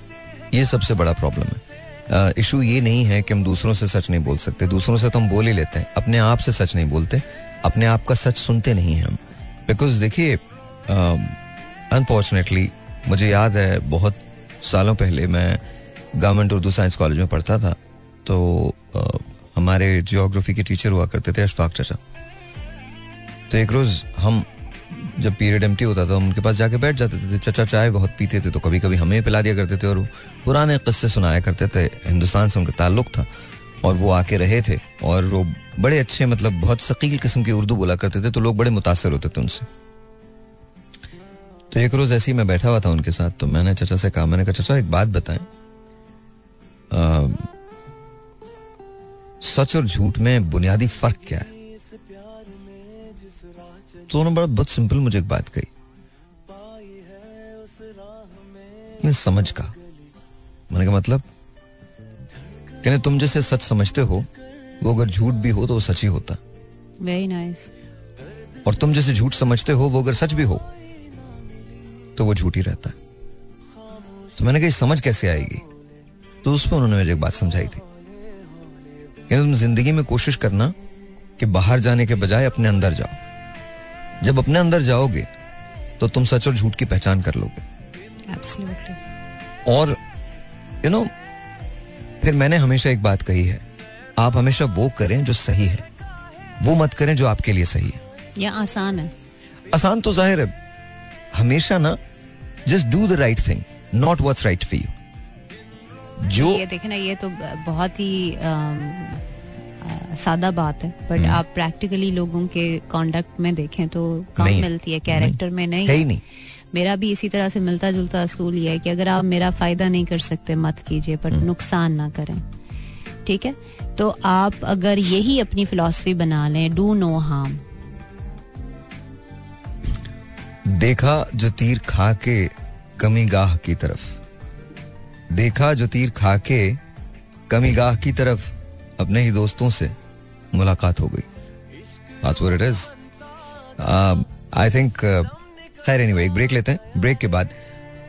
Speaker 1: ये सबसे बड़ा प्रॉब्लम है। इशू ये नहीं है कि हम दूसरों से सच नहीं बोल सकते। दूसरों से तो हम बोल ही लेते हैं। अपने आप से सच नहीं बोलते। अपने आप का सच सुनते नहीं हैं हम। बिकॉज़ देखिए अनफॉर्चुनेटली मुझे याद है बहुत सालों पहले मैं गवर्नमेंट उर्दू साइंस कॉलेज में पढ़ता था। तो अ, हमारे जियोग्राफी के टीचर हुआ करते थे अशफाक चाचा। तो एक रोज हम जब पीरियड एम्प्टी होता था उनके पास जाके बैठ जाते थे, चचा चाय बहुत पीते थे तो कभी कभी हमें पिला दिया करते थे और पुराने किस्से सुनाया करते थे, हिंदुस्तान से उनका ताल्लुक था। और वो आके रहे थे, और वो बड़े अच्छे मतलब बहुत शकील किस्म की उर्दू बोला करते थे तो लोग बड़े मुतासर होते थे उनसे। तो एक रोज ऐसे ही मैं बैठा हुआ था उनके साथ तो मैंने चचा से कहा, मैंने कहा, चचा, एक बात बताएँ। सच और झूठ में बुनियादी फ़र्क क्या है? उन्होंने बड़ा बहुत सिंपल मुझे एक बात कही। मैं समझ का। मैंने कहा मतलब कहने तुम जैसे सच समझते हो वो अगर झूठ भी हो तो वो सच ही होता।
Speaker 2: Very nice nice.
Speaker 1: और तुम जैसे झूठ समझते हो वो अगर सच भी हो तो वो झूठ ही रहता। है तो मैंने कहा समझ कैसे आएगी? तो उस पर उन्होंने मुझे एक बात समझाई थी। कि तुम ज़िंदगी में कोशिश करना कि बाहर जाने के बजाय अपने अंदर जाओ। जब अपने अंदर जाओगे तो तुम सच और झूठ की पहचान कर लोगे।
Speaker 2: एब्सोल्युटली
Speaker 1: और यू नो फिर मैंने हमेशा एक बात कही है आप हमेशा वो करें जो सही है। वो मत करें जो आपके लिए सही है।
Speaker 2: ये आसान है।
Speaker 1: आसान तो ज़ाहिर है। हमेशा ना just do the right thing not what's right for you जो
Speaker 2: ये देखे ना ये तो बहुत ही सादा बात है बट
Speaker 1: हम्म।
Speaker 2: आप प्रैक्टिकली लोगों के कॉन्डक्ट में देखें तो कम मिलती है कैरेक्टर में नहीं।
Speaker 1: है नहीं।
Speaker 2: मेरा भी इसी तरह से मिलता जुलता असूल ये है कि अगर आप मेरा फ़ायदा नहीं कर सकते मत कीजिए पर
Speaker 1: हम्म।
Speaker 2: नुकसान ना करें। ठीक है? तो आप अगर यही अपनी फिलॉसफी बना लें डू नो हार्म
Speaker 1: देखा जो तीर खा के कमी गाह की तरफ़। देखा जो तीर खा के कमी गाह की तरफ़। अपने ही दोस्तों से मुलाकात हो गई। That's what it is. Um, uh, खैर एनीवे एक ब्रेक लेते हैं। ब्रेक के बाद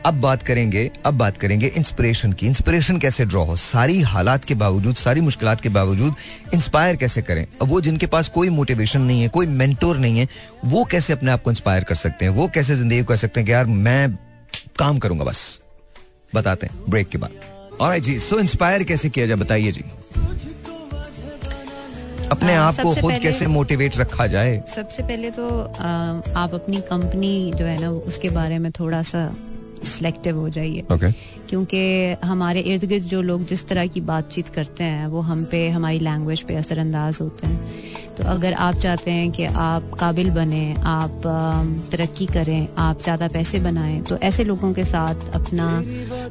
Speaker 1: अब बात करेंगे अब बात करेंगे इंस्पिरेशन की। इंस्पिरेशन कैसे ड्रॉ हो? सारी हालात के बावजूद सारी मुश्किलात के बावजूद इंस्पायर कैसे करें? अब वो जिनके पास कोई मोटिवेशन नहीं है कोई मेंटोर नहीं है वो कैसे अपने आप को इंस्पायर कर सकते हैं? वो कैसे ज़िंदगी को कह सकते हैं कि यार मैं काम करूँगा बस। बताते हैं ब्रेक के बाद। और जी सो इंस्पायर कैसे किया जाए? बताइए जी। अपने
Speaker 2: हाँ,
Speaker 1: आप को खुद कैसे मोटिवेट रखा जाए?
Speaker 2: सबसे पहले तो आ, आप अपनी कंपनी जो है ना उसके बारे में थोड़ा सा सिलेक्टिव हो जाइए।
Speaker 1: ओके
Speaker 2: क्योंकि हमारे इर्द गिर्द जो लोग जिस तरह की बातचीत करते हैं वो हम पे हमारी लैंग्वेज पे असरअंदाज होते हैं। तो अगर आप चाहते हैं कि आप काबिल बने आप तरक्की करें आप ज़्यादा पैसे बनाएँ तो ऐसे लोगों के साथ अपना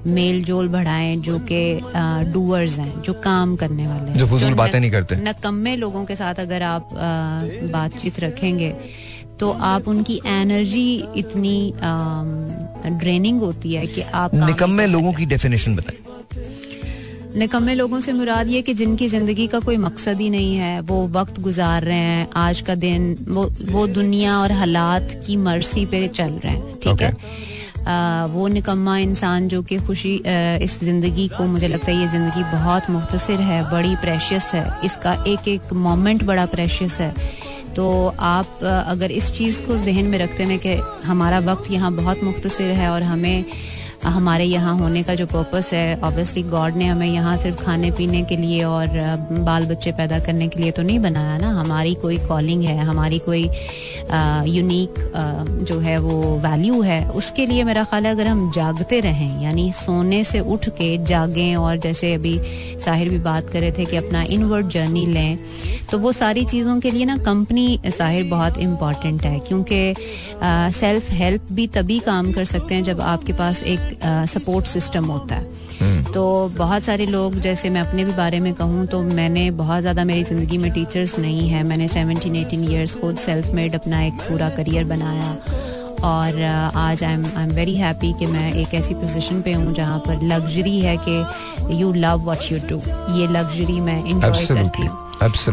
Speaker 2: मेल जोल बढ़ाएँ जो कि डूअर्स हैं जो काम करने वाले हैं।
Speaker 1: जो फजूल बातें नहीं करते।
Speaker 2: नकम्मे लोगों के साथ अगर आप बातचीत रखेंगे तो आप उनकी एनर्जी इतनी ड्रेनिंग होती है कि आप काम
Speaker 1: निकम्मे लोगों की डेफिनेशन बताएँ।
Speaker 2: निकम्मे लोगों से मुराद ये कि जिनकी ज़िंदगी का कोई मकसद ही नहीं है वो वक्त गुजार रहे हैं आज का दिन वो वो दुनिया और हालात की मर्सी पे चल रहे हैं ठीक
Speaker 1: Okay.
Speaker 2: है आ, वो निकम्मा इंसान जो कि खुशी आ, इस ज़िंदगी को मुझे लगता है ये ज़िंदगी बहुत मुख्तसर है बड़ी प्रेशियस है इसका एक एक मोमेंट बड़ा प्रेशियस है। तो आप अगर इस चीज़ को जहन में रखते हैं कि हमारा वक्त यहाँ बहुत मुख्तर है और हमें हमारे यहाँ होने का जो पर्पस है ऑब्वियसली गॉड ने हमें यहाँ सिर्फ़ खाने पीने के लिए और बाल बच्चे पैदा करने के लिए तो नहीं बनाया ना। हमारी कोई कॉलिंग है, हमारी कोई यूनिक जो है वो वैल्यू है, उसके लिए मेरा ख्याल है अगर हम जागते रहें, यानी सोने से उठ के जागें और जैसे अभी साहिर भी बात कर रहे थे कि अपना इनवर्ड जर्नी लें तो वो सारी चीज़ों के लिए ना कंपनी साहिर बहुत इंपॉर्टेंट है, क्योंकि सेल्फ हेल्प भी तभी काम कर सकते हैं जब आपके पास एक सपोर्ट सिस्टम होता है। तो बहुत सारे लोग जैसे मैं अपने भी बारे में कहूँ तो मैंने बहुत ज़्यादा मेरी ज़िंदगी में टीचर्स नहीं है। मैंने सेवनटीन एटीन ईयर्स खुद सेल्फ मेड अपना एक पूरा करियर बनाया और आज I am I am very happy कि मैं एक ऐसी पोजीशन पे हूँ जहाँ पर लग्जरी है कि you love what you do ये लग्जरी मैं इंजॉय करती हूँ।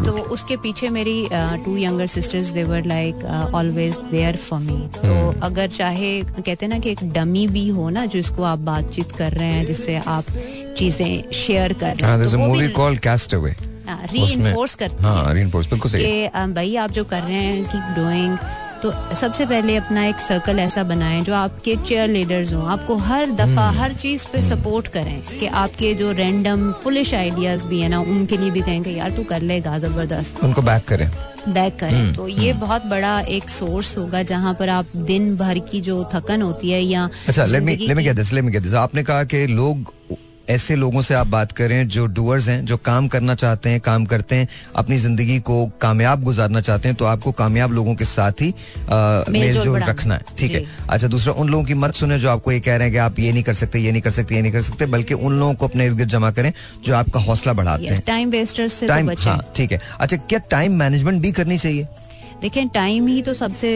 Speaker 2: तो उसके पीछे मेरी two younger sisters they were like always there for me तो
Speaker 1: Hmm.
Speaker 2: अगर चाहे कहते हैं ना कि एक डमी भी हो ना जिसको आप बातचीत कर रहे हैं जिससे आप चीज़ें शेयर कर रहे
Speaker 1: हाँ
Speaker 2: हैं
Speaker 1: there's
Speaker 2: तो
Speaker 1: a
Speaker 2: वो
Speaker 1: movie
Speaker 2: भी
Speaker 1: called Castaway.
Speaker 2: री इन्फोर्स करते हैं
Speaker 1: हाँ।
Speaker 2: भाई आप जो कर रहे हैं कीप डूइंग तो सबसे पहले अपना एक सर्कल ऐसा बनाएँ जो आपके चेयर लीडर्स हों। आपको हर दफ़ा
Speaker 1: हम्म।
Speaker 2: हर चीज़ पे सपोर्ट करें कि आपके जो रैंडम फुलिश आइडियाज़ भी है ना उनके लिए भी कहें कि यार तू कर लेगा ज़बरदस्त
Speaker 1: उनको बैक करें।
Speaker 2: बैक
Speaker 1: हम्म,
Speaker 2: करें तो ये बहुत बड़ा एक सोर्स होगा जहाँ पर आप दिन भर की जो थकन होती है या
Speaker 1: अच्छा
Speaker 2: let
Speaker 1: me let
Speaker 2: me
Speaker 1: get this let me get this आपने कहा कि लोग ऐसे लोगों से आप बात करें जो डूअर्स हैं जो काम करना चाहते हैं काम करते हैं अपनी ज़िंदगी को कामयाब गुजारना चाहते हैं तो आपको कामयाब लोगों के साथ ही
Speaker 2: मेल जोल
Speaker 1: रखना है। ठीक है। अच्छा दूसरा उन लोगों की मत सुने जो आपको ये कह रहे हैं कि आप ये नहीं कर सकते ये नहीं कर सकते ये नहीं कर सकते बल्कि उन लोगों को अपने इर्द गिर्द जमा करें जो आपका हौसला बढ़ाते हैं।
Speaker 2: टाइम वेस्टर्स से तो
Speaker 1: टाइम हाँ ठीक है। अच्छा क्या टाइम मैनेजमेंट भी करनी चाहिए?
Speaker 2: देखें टाइम ही तो सबसे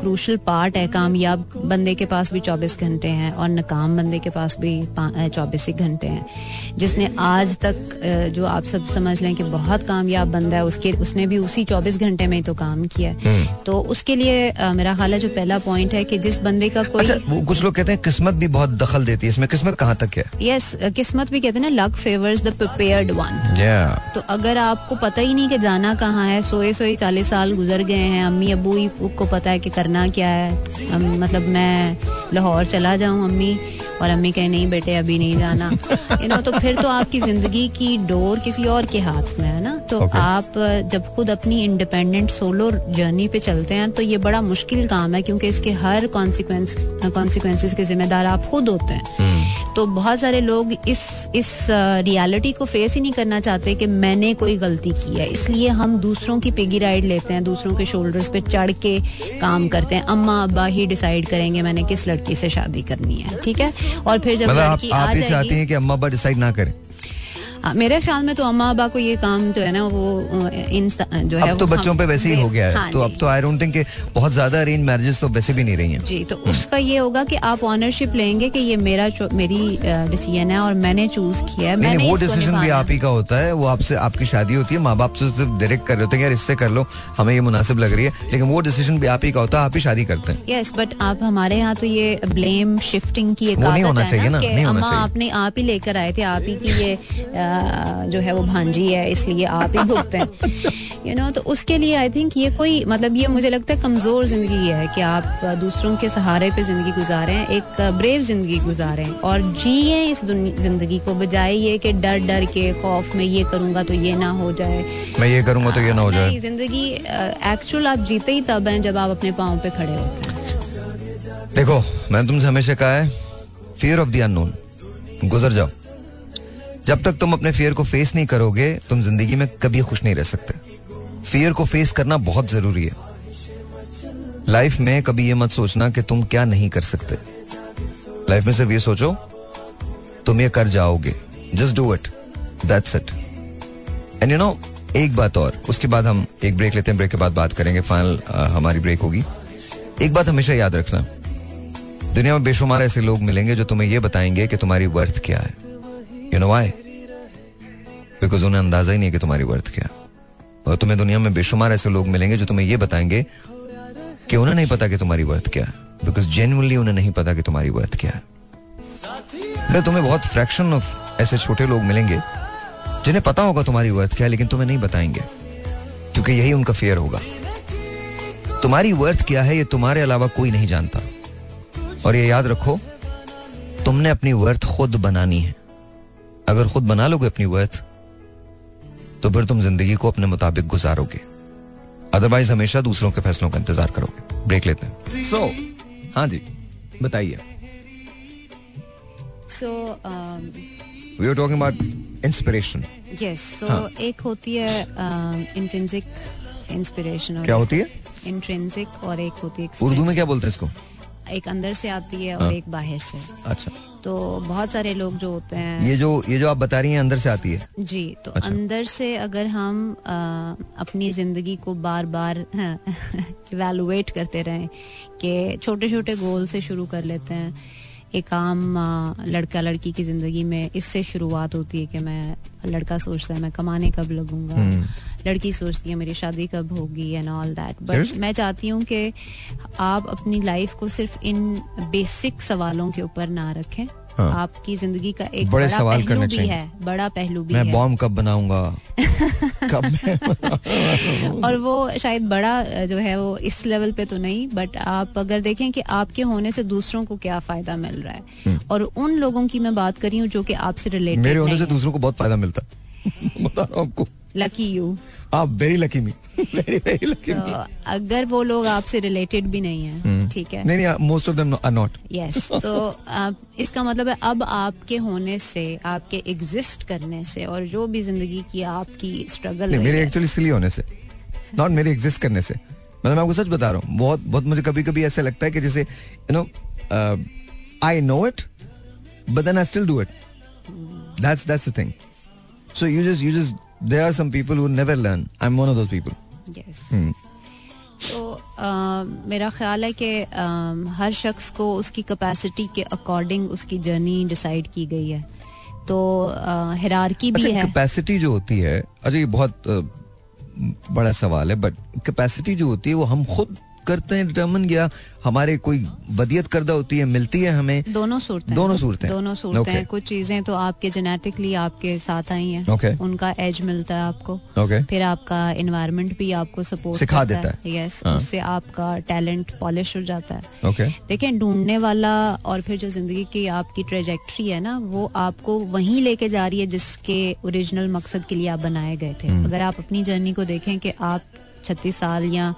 Speaker 2: क्रूशल पार्ट है कामयाब बंदे के पास भी 24 घंटे हैं और नाकाम बंदे के पास भी चौबीस ही घंटे हैं। जिसने आज तक जो आप सब समझ लें कि बहुत कामयाब बंदा है उसके उसने भी उसी 24 घंटे में ही तो काम किया है।
Speaker 1: हम्म।
Speaker 2: तो उसके लिए मेरा ख्याल है जो पहला पॉइंट है कि जिस बंदे का कोई
Speaker 1: अच्छा कुछ लोग कहते हैं किस्मत भी बहुत दखल देती है। इसमें किस्मत कहाँ तक है?
Speaker 2: यस किस्मत भी कहते हैं ना luck favours the prepared
Speaker 1: one
Speaker 2: तो अगर आपको पता ही नहीं कि जाना कहाँ है सोए सोए चालीस साल गुजर गए हैं अम्मी अबू ही को पता है कि करना क्या है। अम, मतलब मैं लाहौर चला जाऊँ अम्मी और अम्मी कहे नहीं बेटे अभी नहीं जाना। (laughs) यू नो तो फिर तो आपकी ज़िंदगी की डोर किसी और के हाथ में है ना? तो
Speaker 1: Okay.
Speaker 2: आप जब खुद अपनी इंडिपेंडेंट सोलो जर्नी पे चलते हैं तो ये बड़ा मुश्किल काम है क्योंकि इसके हर कॉन्सिक्वेंस कॉन्सिक्वेंसेस के जिम्मेदार आप खुद होते हैं।
Speaker 1: हम्म।
Speaker 2: तो बहुत सारे लोग इस इस रियलिटी को फेस ही नहीं करना चाहते कि मैंने कोई गलती की है। इसलिए हम दूसरों की पिगी राइड लेते हैं दूसरों के शोल्डर्स पे चढ़ के काम करते हैं। अम्मा अब्बा ही डिसाइड करेंगे मैंने किस लड़की से शादी करनी है ठीक है? और फिर जब
Speaker 1: मतलब आप
Speaker 2: लड़की आ
Speaker 1: आप ये चाहती हैं कि अम्मा अब्बा डिसाइड ना करें?
Speaker 2: हाँ, मेरे ख्याल में तो अम्मा अब्बा को ये काम जो है ना वो इन जो है
Speaker 1: अब तो बच्चों पे वैसे ही हो गया है।
Speaker 2: हाँ
Speaker 1: तो अब तो आई डोंट थिंक बहुत ज़्यादा अरेंज मैरिजेस तो वैसे भी नहीं रही हैं।
Speaker 2: जी तो उसका ये होगा कि आप ऑनरशिप लेंगे कि ये मेरा मेरी डिसीज़न है और मैंने चूज़ किया है। मैंने
Speaker 1: वो डिसीज़न भी आप ही का होता है। वो आपसे आपकी शादी होती है माँ बाप से सिर्फ़ डायरेक्ट कर रहे होते हैं यार इससे कर लो हमें ये मुनासिब लग रही है। लेकिन वो डिसीज़न भी आप ही का होता है आप ही शादी करते हैं।
Speaker 2: यस बट आप हमारे यहाँ तो ये ब्लेम शिफ्टिंग की एक
Speaker 1: नहीं होना चाहिए ना, नहीं होना
Speaker 2: अम्मा
Speaker 1: चाहिए।
Speaker 2: आपने आप ही लेकर आए थे आप ही की ये जो है वो भांजी है इसलिए आप ही भुगते हैं। यू नो तो उसके लिए आई थिंक ये कोई मतलब ये मुझे लगता है कमज़ोर ज़िंदगी है कि आप दूसरों के सहारे पे ज़िंदगी गुजारें एक ब्रेव ज़िंदगी गुजारें और जिए इस ज़िंदगी को बजाय ये कि डर डर के खौफ में ये करूँगा तो ये ना हो जाए।
Speaker 1: मैं ये करूँगा तो ये ना हो जाए।
Speaker 2: ज़िंदगी एक्चुअल आप जीते ही तब हैं जब आप अपने पाँव पे खड़े होते हैं।
Speaker 1: देखो मैंने तुमसे हमेशा कहा है फियर ऑफ़ द अननोन गुजर जाओ। जब तक तुम अपने फियर को फेस नहीं करोगे, तुम ज़िंदगी में कभी खुश नहीं रह सकते। फियर को फेस करना बहुत ज़रूरी है। लाइफ में कभी ये मत सोचना कि तुम क्या नहीं कर सकते। लाइफ में सिर्फ़ ये सोचो, तुम ये कर जाओगे। Just do it that's it and you know एक बात और, उसके बाद हम एक ब्रेक लेते हैं ब्रेक के बाद बात करेंगे। फाइनल हमारी ब्रेक होगी। एक बात हमेशा याद रखना। दुनिया में बेशुमार ऐसे लोग मिलेंगे जो तुम्हें यह बताएँगे कि तुम्हारी वर्थ क्या है। यू नो वाई बिकॉज़ उन्हें अंदाज़ा ही नहीं है कि तुम्हारी वर्थ क्या और तुम्हें दुनिया में बेशुमार ऐसे लोग मिलेंगे जो तुम्हें ये बताएँगे कि उन्हें नहीं पता कि तुम्हारी वर्थ क्या बिकॉज़ जेनुअनली उन्हें नहीं पता कि तुम्हारी वर्थ क्या है। फिर तुम्हें बहुत फ्रैक्शन ऑफ़ ऐसे छोटे लोग मिलेंगे जिन्हें पता होगा तुम्हारी वर्थ क्या लेकिन तुम्हें नहीं बताएँगे। क्योंकि यही उनका फेयर होगा। तुम्हारी वर्थ क्या है, ये तुम्हारे अलावा कोई नहीं जानता। और ये याद रखो, तुमने अपनी वर्थ खुद बनानी है। अगर खुद बना लोगे अपनी वर्थ तो फिर तुम ज़िंदगी को अपने मुताबिक गुजारोगे। अदरवाइज़ हमेशा दूसरों के फैसलों का इंतज़ार करोगे। ब्रेक लेते हैं। सो so, हाँ जी बताइए। So we are talking about
Speaker 2: inspiration yes
Speaker 1: so.
Speaker 2: एक होती है इंट्रिंसिक इंस्पिरेशन
Speaker 1: क्या होती है?
Speaker 2: इंट्रिंसिक और एक होती है
Speaker 1: उर्दू में क्या बोलते हैं इसको?
Speaker 2: एक अंदर से आती है और
Speaker 1: हाँ।
Speaker 2: एक बाहर से।
Speaker 1: अच्छा।
Speaker 2: तो बहुत सारे लोग जो होते हैं
Speaker 1: ये जो ये जो आप बता रही हैं अंदर से आती है
Speaker 2: जी तो
Speaker 1: अच्छा।
Speaker 2: अंदर से अगर हम आ, अपनी ज़िंदगी को बार बार इवेलुएट करते रहें कि छोटे छोटे गोल से शुरू कर लेते हैं एक आम लड़का लड़की की ज़िंदगी में इससे शुरुआत होती है कि मैं लड़का सोचता है मैं कमाने कब लगूँगा?
Speaker 1: hmm.
Speaker 2: लड़की सोचती है मेरी शादी कब होगी एंड ऑल दैट बट मैं चाहती हूँ कि आप अपनी लाइफ को सिर्फ़ इन बेसिक सवालों के ऊपर ना रखें।
Speaker 1: हाँ।
Speaker 2: आपकी ज़िंदगी का एक
Speaker 1: बड़े
Speaker 2: बड़ा
Speaker 1: सवाल
Speaker 2: पहलू
Speaker 1: करने
Speaker 2: भी। है बड़ा पहलू भी
Speaker 1: मैं
Speaker 2: है।
Speaker 1: बॉम्ब कब बनाऊँगा? (laughs) कब मैं
Speaker 2: और वो शायद बड़ा जो है वो इस लेवल पे तो नहीं बट आप अगर देखें कि आपके होने से दूसरों को क्या फ़ायदा मिल रहा है। और उन लोगों की मैं बात कर रही हूँ जो कि आपसे रिलेटेड
Speaker 1: मेरे होने से दूसरों को बहुत फ़ायदा मिलता है। (laughs) (laughs) बता रहा हूँ आपको।
Speaker 2: लकी यू
Speaker 1: आप very lucky me very very
Speaker 2: lucky अगर वो लोग आपसे रिलेटेड भी नहीं है ठीक है?
Speaker 1: नहीं नहीं most of them are not
Speaker 2: yes तो इसका मतलब है अब आपके होने से आपके एग्जिस्ट करने से और जो भी ज़िंदगी की आपकी स्ट्रगल
Speaker 1: मेरे एक्चुअली सिली होने से नॉट मेरे एग्जिस्ट करने से। मतलब मैं आपको सच बता रहा हूँ बहुत बहुत मुझे कभी कभी ऐसा लगता है कि जैसे you know I know it but then I still do it that's that's the thing so you just you just there are some people who never learn I am one of those people
Speaker 2: yes तो अ, मेरा ख्याल है कि हर शख्स को उसकी capacity के अकॉर्डिंग उसकी जर्नी डिसाइड की गई है। तो हिरारकी भी
Speaker 1: अच्छा
Speaker 2: है।
Speaker 1: कैपेसिटी जो होती है अच्छा ये बहुत बड़ा सवाल है बट कैपेसिटी जो होती है वो हम खुद करते हैं डिटर्मन या हमारे कोई बदियत करदा होती है मिलती है हमें।
Speaker 2: दोनों सूरतें
Speaker 1: दोनों सूरतें
Speaker 2: दोनों सूरतें
Speaker 1: Okay.
Speaker 2: हैं कुछ चीज़ें तो आपके जेनेटिकली आपके साथ आई हैं।
Speaker 1: Okay.
Speaker 2: उनका एज मिलता है आपको।
Speaker 1: ओके
Speaker 2: फिर आपका इन्वायरमेंट भी आपको सपोर्ट
Speaker 1: सिखा देता है।
Speaker 2: यस
Speaker 1: हाँ।
Speaker 2: उससे आपका टैलेंट पॉलिश हो जाता है।
Speaker 1: ओके
Speaker 2: देखें ढूँढने वाला और फिर जो ज़िंदगी की आपकी ट्रेजेक्ट्री है ना वो आपको वहीं लेके जा रही है जिसके ओरिजिनल मकसद के लिए आप बनाए गए थे।
Speaker 1: हम्म।
Speaker 2: अगर आप अपनी जर्नी को देखें कि आप छत्तीस साल या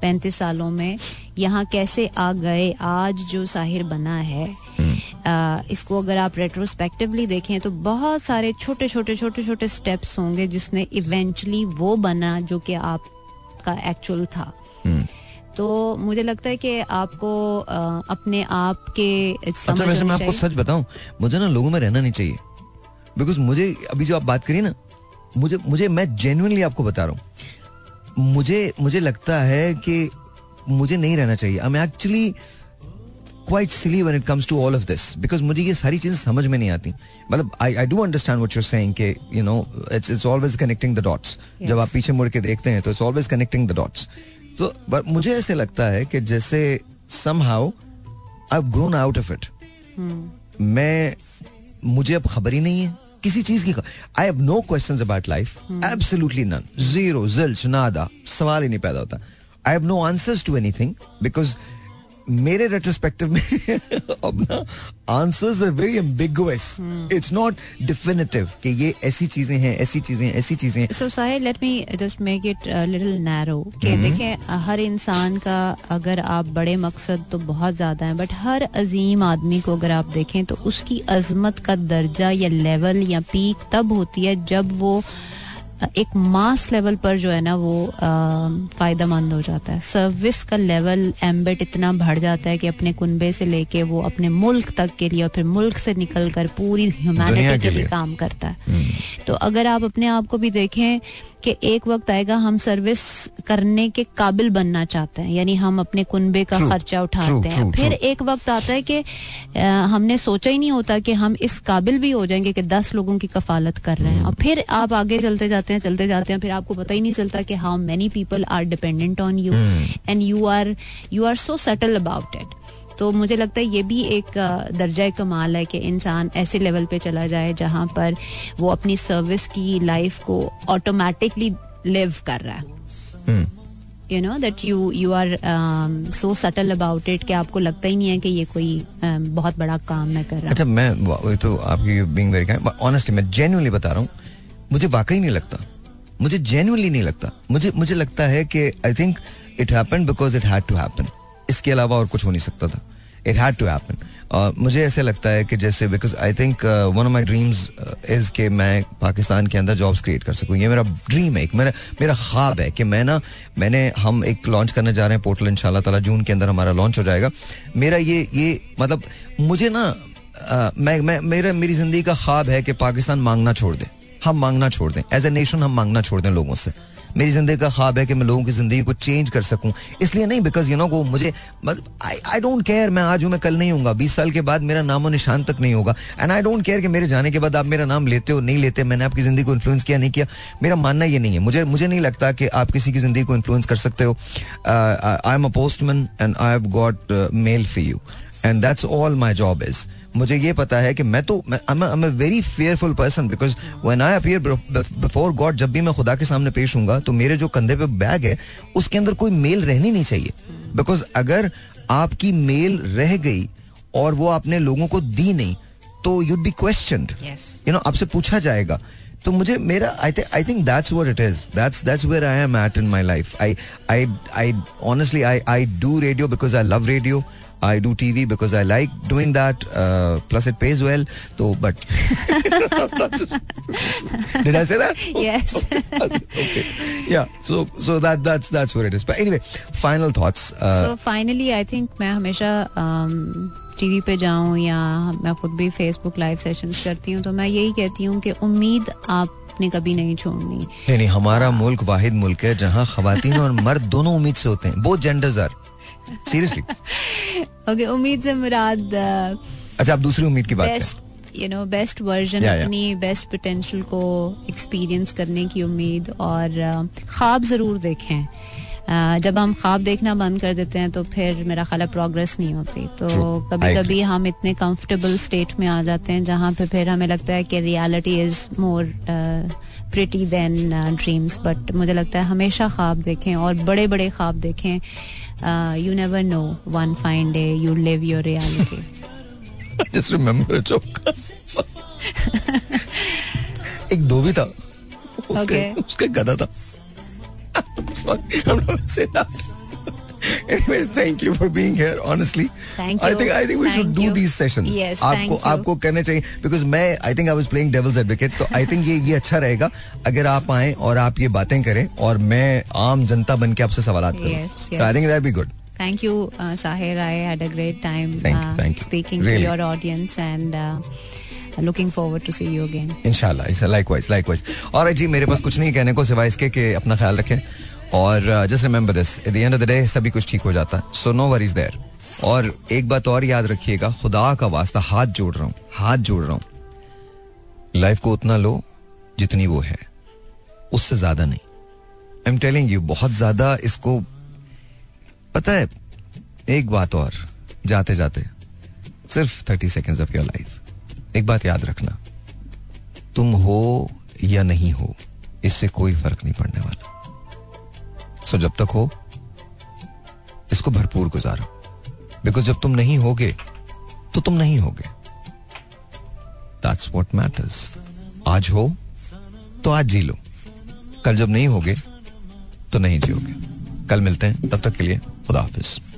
Speaker 2: पैंतीस सालों में यहाँ कैसे आ गए आज जो साहिर बना है
Speaker 1: हम्म।
Speaker 2: आ, इसको अगर आप रेट्रोस्पेक्टिवली देखें तो बहुत सारे छोटे छोटे छोटे छोटे स्टेप्स होंगे जिसने इवेंचुअली वो बना जो कि आपका एक्चुअल था
Speaker 1: हम्म।
Speaker 2: तो मुझे लगता है कि आपको अ, अपने आप के
Speaker 1: अच्छा वैसे मैं आपको सच बताऊँ मुझे ना लोगों में रहना नहीं चाहिए बिकॉज़ मुझे अभी जो आप बात करिए ना मुझे मुझे मैं जेन्युइनली आपको बता रहा हूँ मुझे मुझे लगता है कि मुझे नहीं रहना चाहिए। I am actually quite silly one it comes to all of this because मुझे ये सारी चीज़ें समझ में नहीं आती। मतलब I I do understand what you're saying कि you know it's it's always connecting the
Speaker 2: dots
Speaker 1: जब आप पीछे मुड़ के देखते हैं तो it's always connecting the dots तो बट मुझे ऐसे लगता है कि जैसे somehow I grown out of
Speaker 2: it
Speaker 1: मैं मुझे अब खबर ही नहीं है। किसी चीज़ की I have no question about life absolutely none zero zilch nada सवाल ही नहीं पैदा होता. I have no answers to anything because मेरे रेट्रोस्पेक्टिव में (laughs) अब ना answers are very ambiguous it's not definitive कि ये ऐसी चीज़ें हैं ऐसी चीज़ें ऐसी चीज़ें हैं
Speaker 2: So Sahil, let me just make it a little narrow. कि
Speaker 1: हम्म।
Speaker 2: देखें हर इंसान का अगर आप बड़े मकसद तो बहुत ज़्यादा है बट हर अजीम आदमी को अगर आप देखें तो उसकी अजमत का दर्जा या लेवल या पीक तब होती है जब वो एक मास लेवल पर जो है ना वो फ़ायदा मंद हो जाता है। सर्विस का लेवल एम्बेट इतना बढ़ जाता है कि अपने कुनबे से लेके वो अपने मुल्क तक के लिए और फिर मुल्क से निकल कर पूरी ह्यूमैनिटी
Speaker 1: के
Speaker 2: लिए
Speaker 1: लिए।
Speaker 2: काम करता है। तो अगर आप अपने आप को भी देखें कि एक वक्त आएगा हम सर्विस करने के काबिल बनना चाहते हैं यानी हम अपने कुनबे का खर्चा उठाते हैं। फिर एक वक्त आता है कि हमने सोचा ही नहीं होता कि हम इस काबिल भी हो जाएँगे कि दस लोगों की कफालत कर रहे हैं। और फिर आप आगे चलते जाते हैं चलते जाते हैं फिर आपको पता ही नहीं चलता कि how many people are dependent on you and you are you are so settle about it तो मुझे लगता है ये भी एक दर्जा कमाल है कि इंसान ऐसे लेवल पे चला जाए जहाँ पर वो अपनी सर्विस की लाइफ को ऑटोमेटिकली लिव कर रहा है। You know that you you are so subtle about it कि आपको लगता ही नहीं है कि ये कोई um, बहुत बड़ा काम मैं कर रहा
Speaker 1: अच्छा मैं तो आपकी बीइंग वेरी ऑनेस्टली मैं जेन्युइनली बता रहा हूँ मुझे वाकई नहीं लगता। मुझे जेन्युइनली नहीं लगता। मुझे मुझे लगता है कि I think it happen because it had to happen इसके अलावा और कुछ हो नहीं सकता था। इट हैड टू हैपन और मुझे ऐसे लगता है कि जैसे because I think one of my dreams is कि मैं पाकिस्तान के अंदर जॉब्स क्रिएट कर सकूँ। ये मेरा ड्रीम है। एक मेरा मेरा ख्वाब है कि मैं ना मैंने हम एक लॉन्च करने जा रहे हैं पोर्टल इंशाल्लाह ताला जून के अंदर हमारा लॉन्च हो जाएगा। मेरा ये ये मतलब मुझे ना अ, मैं मैं मेरा मेरी ज़िंदगी का ख्वाब है कि पाकिस्तान मांगना छोड़ दे। हम मांगना छोड़ दें। एज ए नेशन हम मांगना छोड़ दें लोगों से। मेरी ज़िंदगी का ख्वाब है कि मैं लोगों की ज़िंदगी को चेंज कर सकूँ। इसलिए नहीं बिकॉज़ यू नो वो मुझे आई डोंट केयर मैं आज हूँ, मैं कल नहीं हूँगा बीस साल के बाद मेरा नामो निशान तक नहीं होगा। एंड आई डोंट केयर कि मेरे जाने के बाद आप मेरा नाम लेते हो, नहीं लेते, मैंने आपकी ज़िंदगी को इन्फ्लुएंस किया, नहीं किया। मेरा मानना ये नहीं है। मुझे मुझे नहीं लगता कि आप किसी की ज़िंदगी को इन्फ्लुएंस कर सकते हो। I am a postman and I have got mail for you and that's all my job is मुझे ये पता है कि मैं तो I am very fearful person because when I appear before God जब भी मैं खुदा के सामने पेश हूँगा तो मेरे जो कंधे पे बैग है उसके अंदर कोई मेल रहनी नहीं चाहिए। बिकॉज़ अगर आपकी मेल रह गई और वो आपने लोगों को दी नहीं तो you'd be
Speaker 2: question
Speaker 1: you know आपसे पूछा जाएगा। तो मुझे मेरा I think I think that's what it is that's that's where I am at in my life I I I honestly I I do radio because I love radio I do T V because I like doing that plus it pays well तो but is final thoughts
Speaker 2: so finally I think मैं हमेशा um, TV पे जाऊँ या मैं खुद भी Facebook live session करती हूँ तो मैं यही कहती हूँ कि उम्मीद आप ने कभी नहीं छोड़नी।
Speaker 1: नहीं, हमारा मुल्क वाहिद मुल्क है जहाँ खवातीन और मर्द दोनों उम्मीद से होते हैं। Both genders are seriously
Speaker 2: okay उम्मीद से मुराद
Speaker 1: अच्छा आप दूसरी उम्मीद की बात
Speaker 2: best you know
Speaker 1: best version.
Speaker 2: अपनी बेस्ट पोटेंशियल को एक्सपीरियंस करने की उम्मीद और uh, ख्वाब ज़रूर देखें। जब हम ख्वाब देखना बंद कर देते हैं तो फिर मेरा ख्याल प्रोग्रेस नहीं होती। तो कभी कभी हम इतने कंफर्टेबल स्टेट में आ जाते हैं जहाँ पे फिर हमें लगता है कि reality is more pretty than dreams but मुझे लगता है हमेशा ख्वाब देखें और बड़े बड़े ख्वाब देखें। You never know one fine day you live your reality (laughs)
Speaker 1: just remember a joke. (laughs) एक धोबी था उसके
Speaker 2: Okay.
Speaker 1: उसके गधा था (laughs) Sorry, I'm not gonna say that. Anyway, thank you for being here. Honestly,
Speaker 2: Thank
Speaker 1: I
Speaker 2: you.
Speaker 1: think I think we should do these sessions.
Speaker 2: Yes,
Speaker 1: आपको आपको करने चाहिए because मैं I think I was playing devil's advocate तो I think ये ये अच्छा रहेगा अगर आप आए और आप ये बातें करें और मैं आम जनता बन के आपसे सवाल करूँ.
Speaker 2: Yes,
Speaker 1: So
Speaker 2: yes.
Speaker 1: I think that be good.
Speaker 2: Thank you, uh, Sahir. I had a great time
Speaker 1: Thank you,
Speaker 2: uh,
Speaker 1: thank you.
Speaker 2: speaking
Speaker 1: Really.
Speaker 2: to your audience and uh, looking forward to see you again.
Speaker 1: इनशाला likewise likewise और जी मेरे पास कुछ नहीं कहने को सिवाय इसके कि अपना ख्याल रखें और just remember this at the end of the day सभी कुछ ठीक हो जाता है। सो नो वरीज देयर और एक बात और याद रखिएगा, खुदा का वास्ता हाथ जोड़ रहा हूँ, हाथ जोड़ रहा हूँ। लाइफ को उतना लो जितनी वो है। उससे ज़्यादा नहीं। आई एम टेलिंग यू बहुत ज़्यादा इसको, पता है, एक बात और, जाते जाते। सिर्फ़ thirty second of your life एक बात याद रखना। तुम हो या नहीं हो, इससे कोई फ़र्क नहीं पड़ने वाला। सो जब तक हो, इसको भरपूर गुजारो। बिकॉज़ जब तुम नहीं होगे तो तुम नहीं होगे। दैट्स वॉट मैटर्स आज हो तो आज जी लो। कल जब नहीं होगे तो नहीं जियोगे। कल मिलते हैं। तब तक के लिए खुदा हाफिज।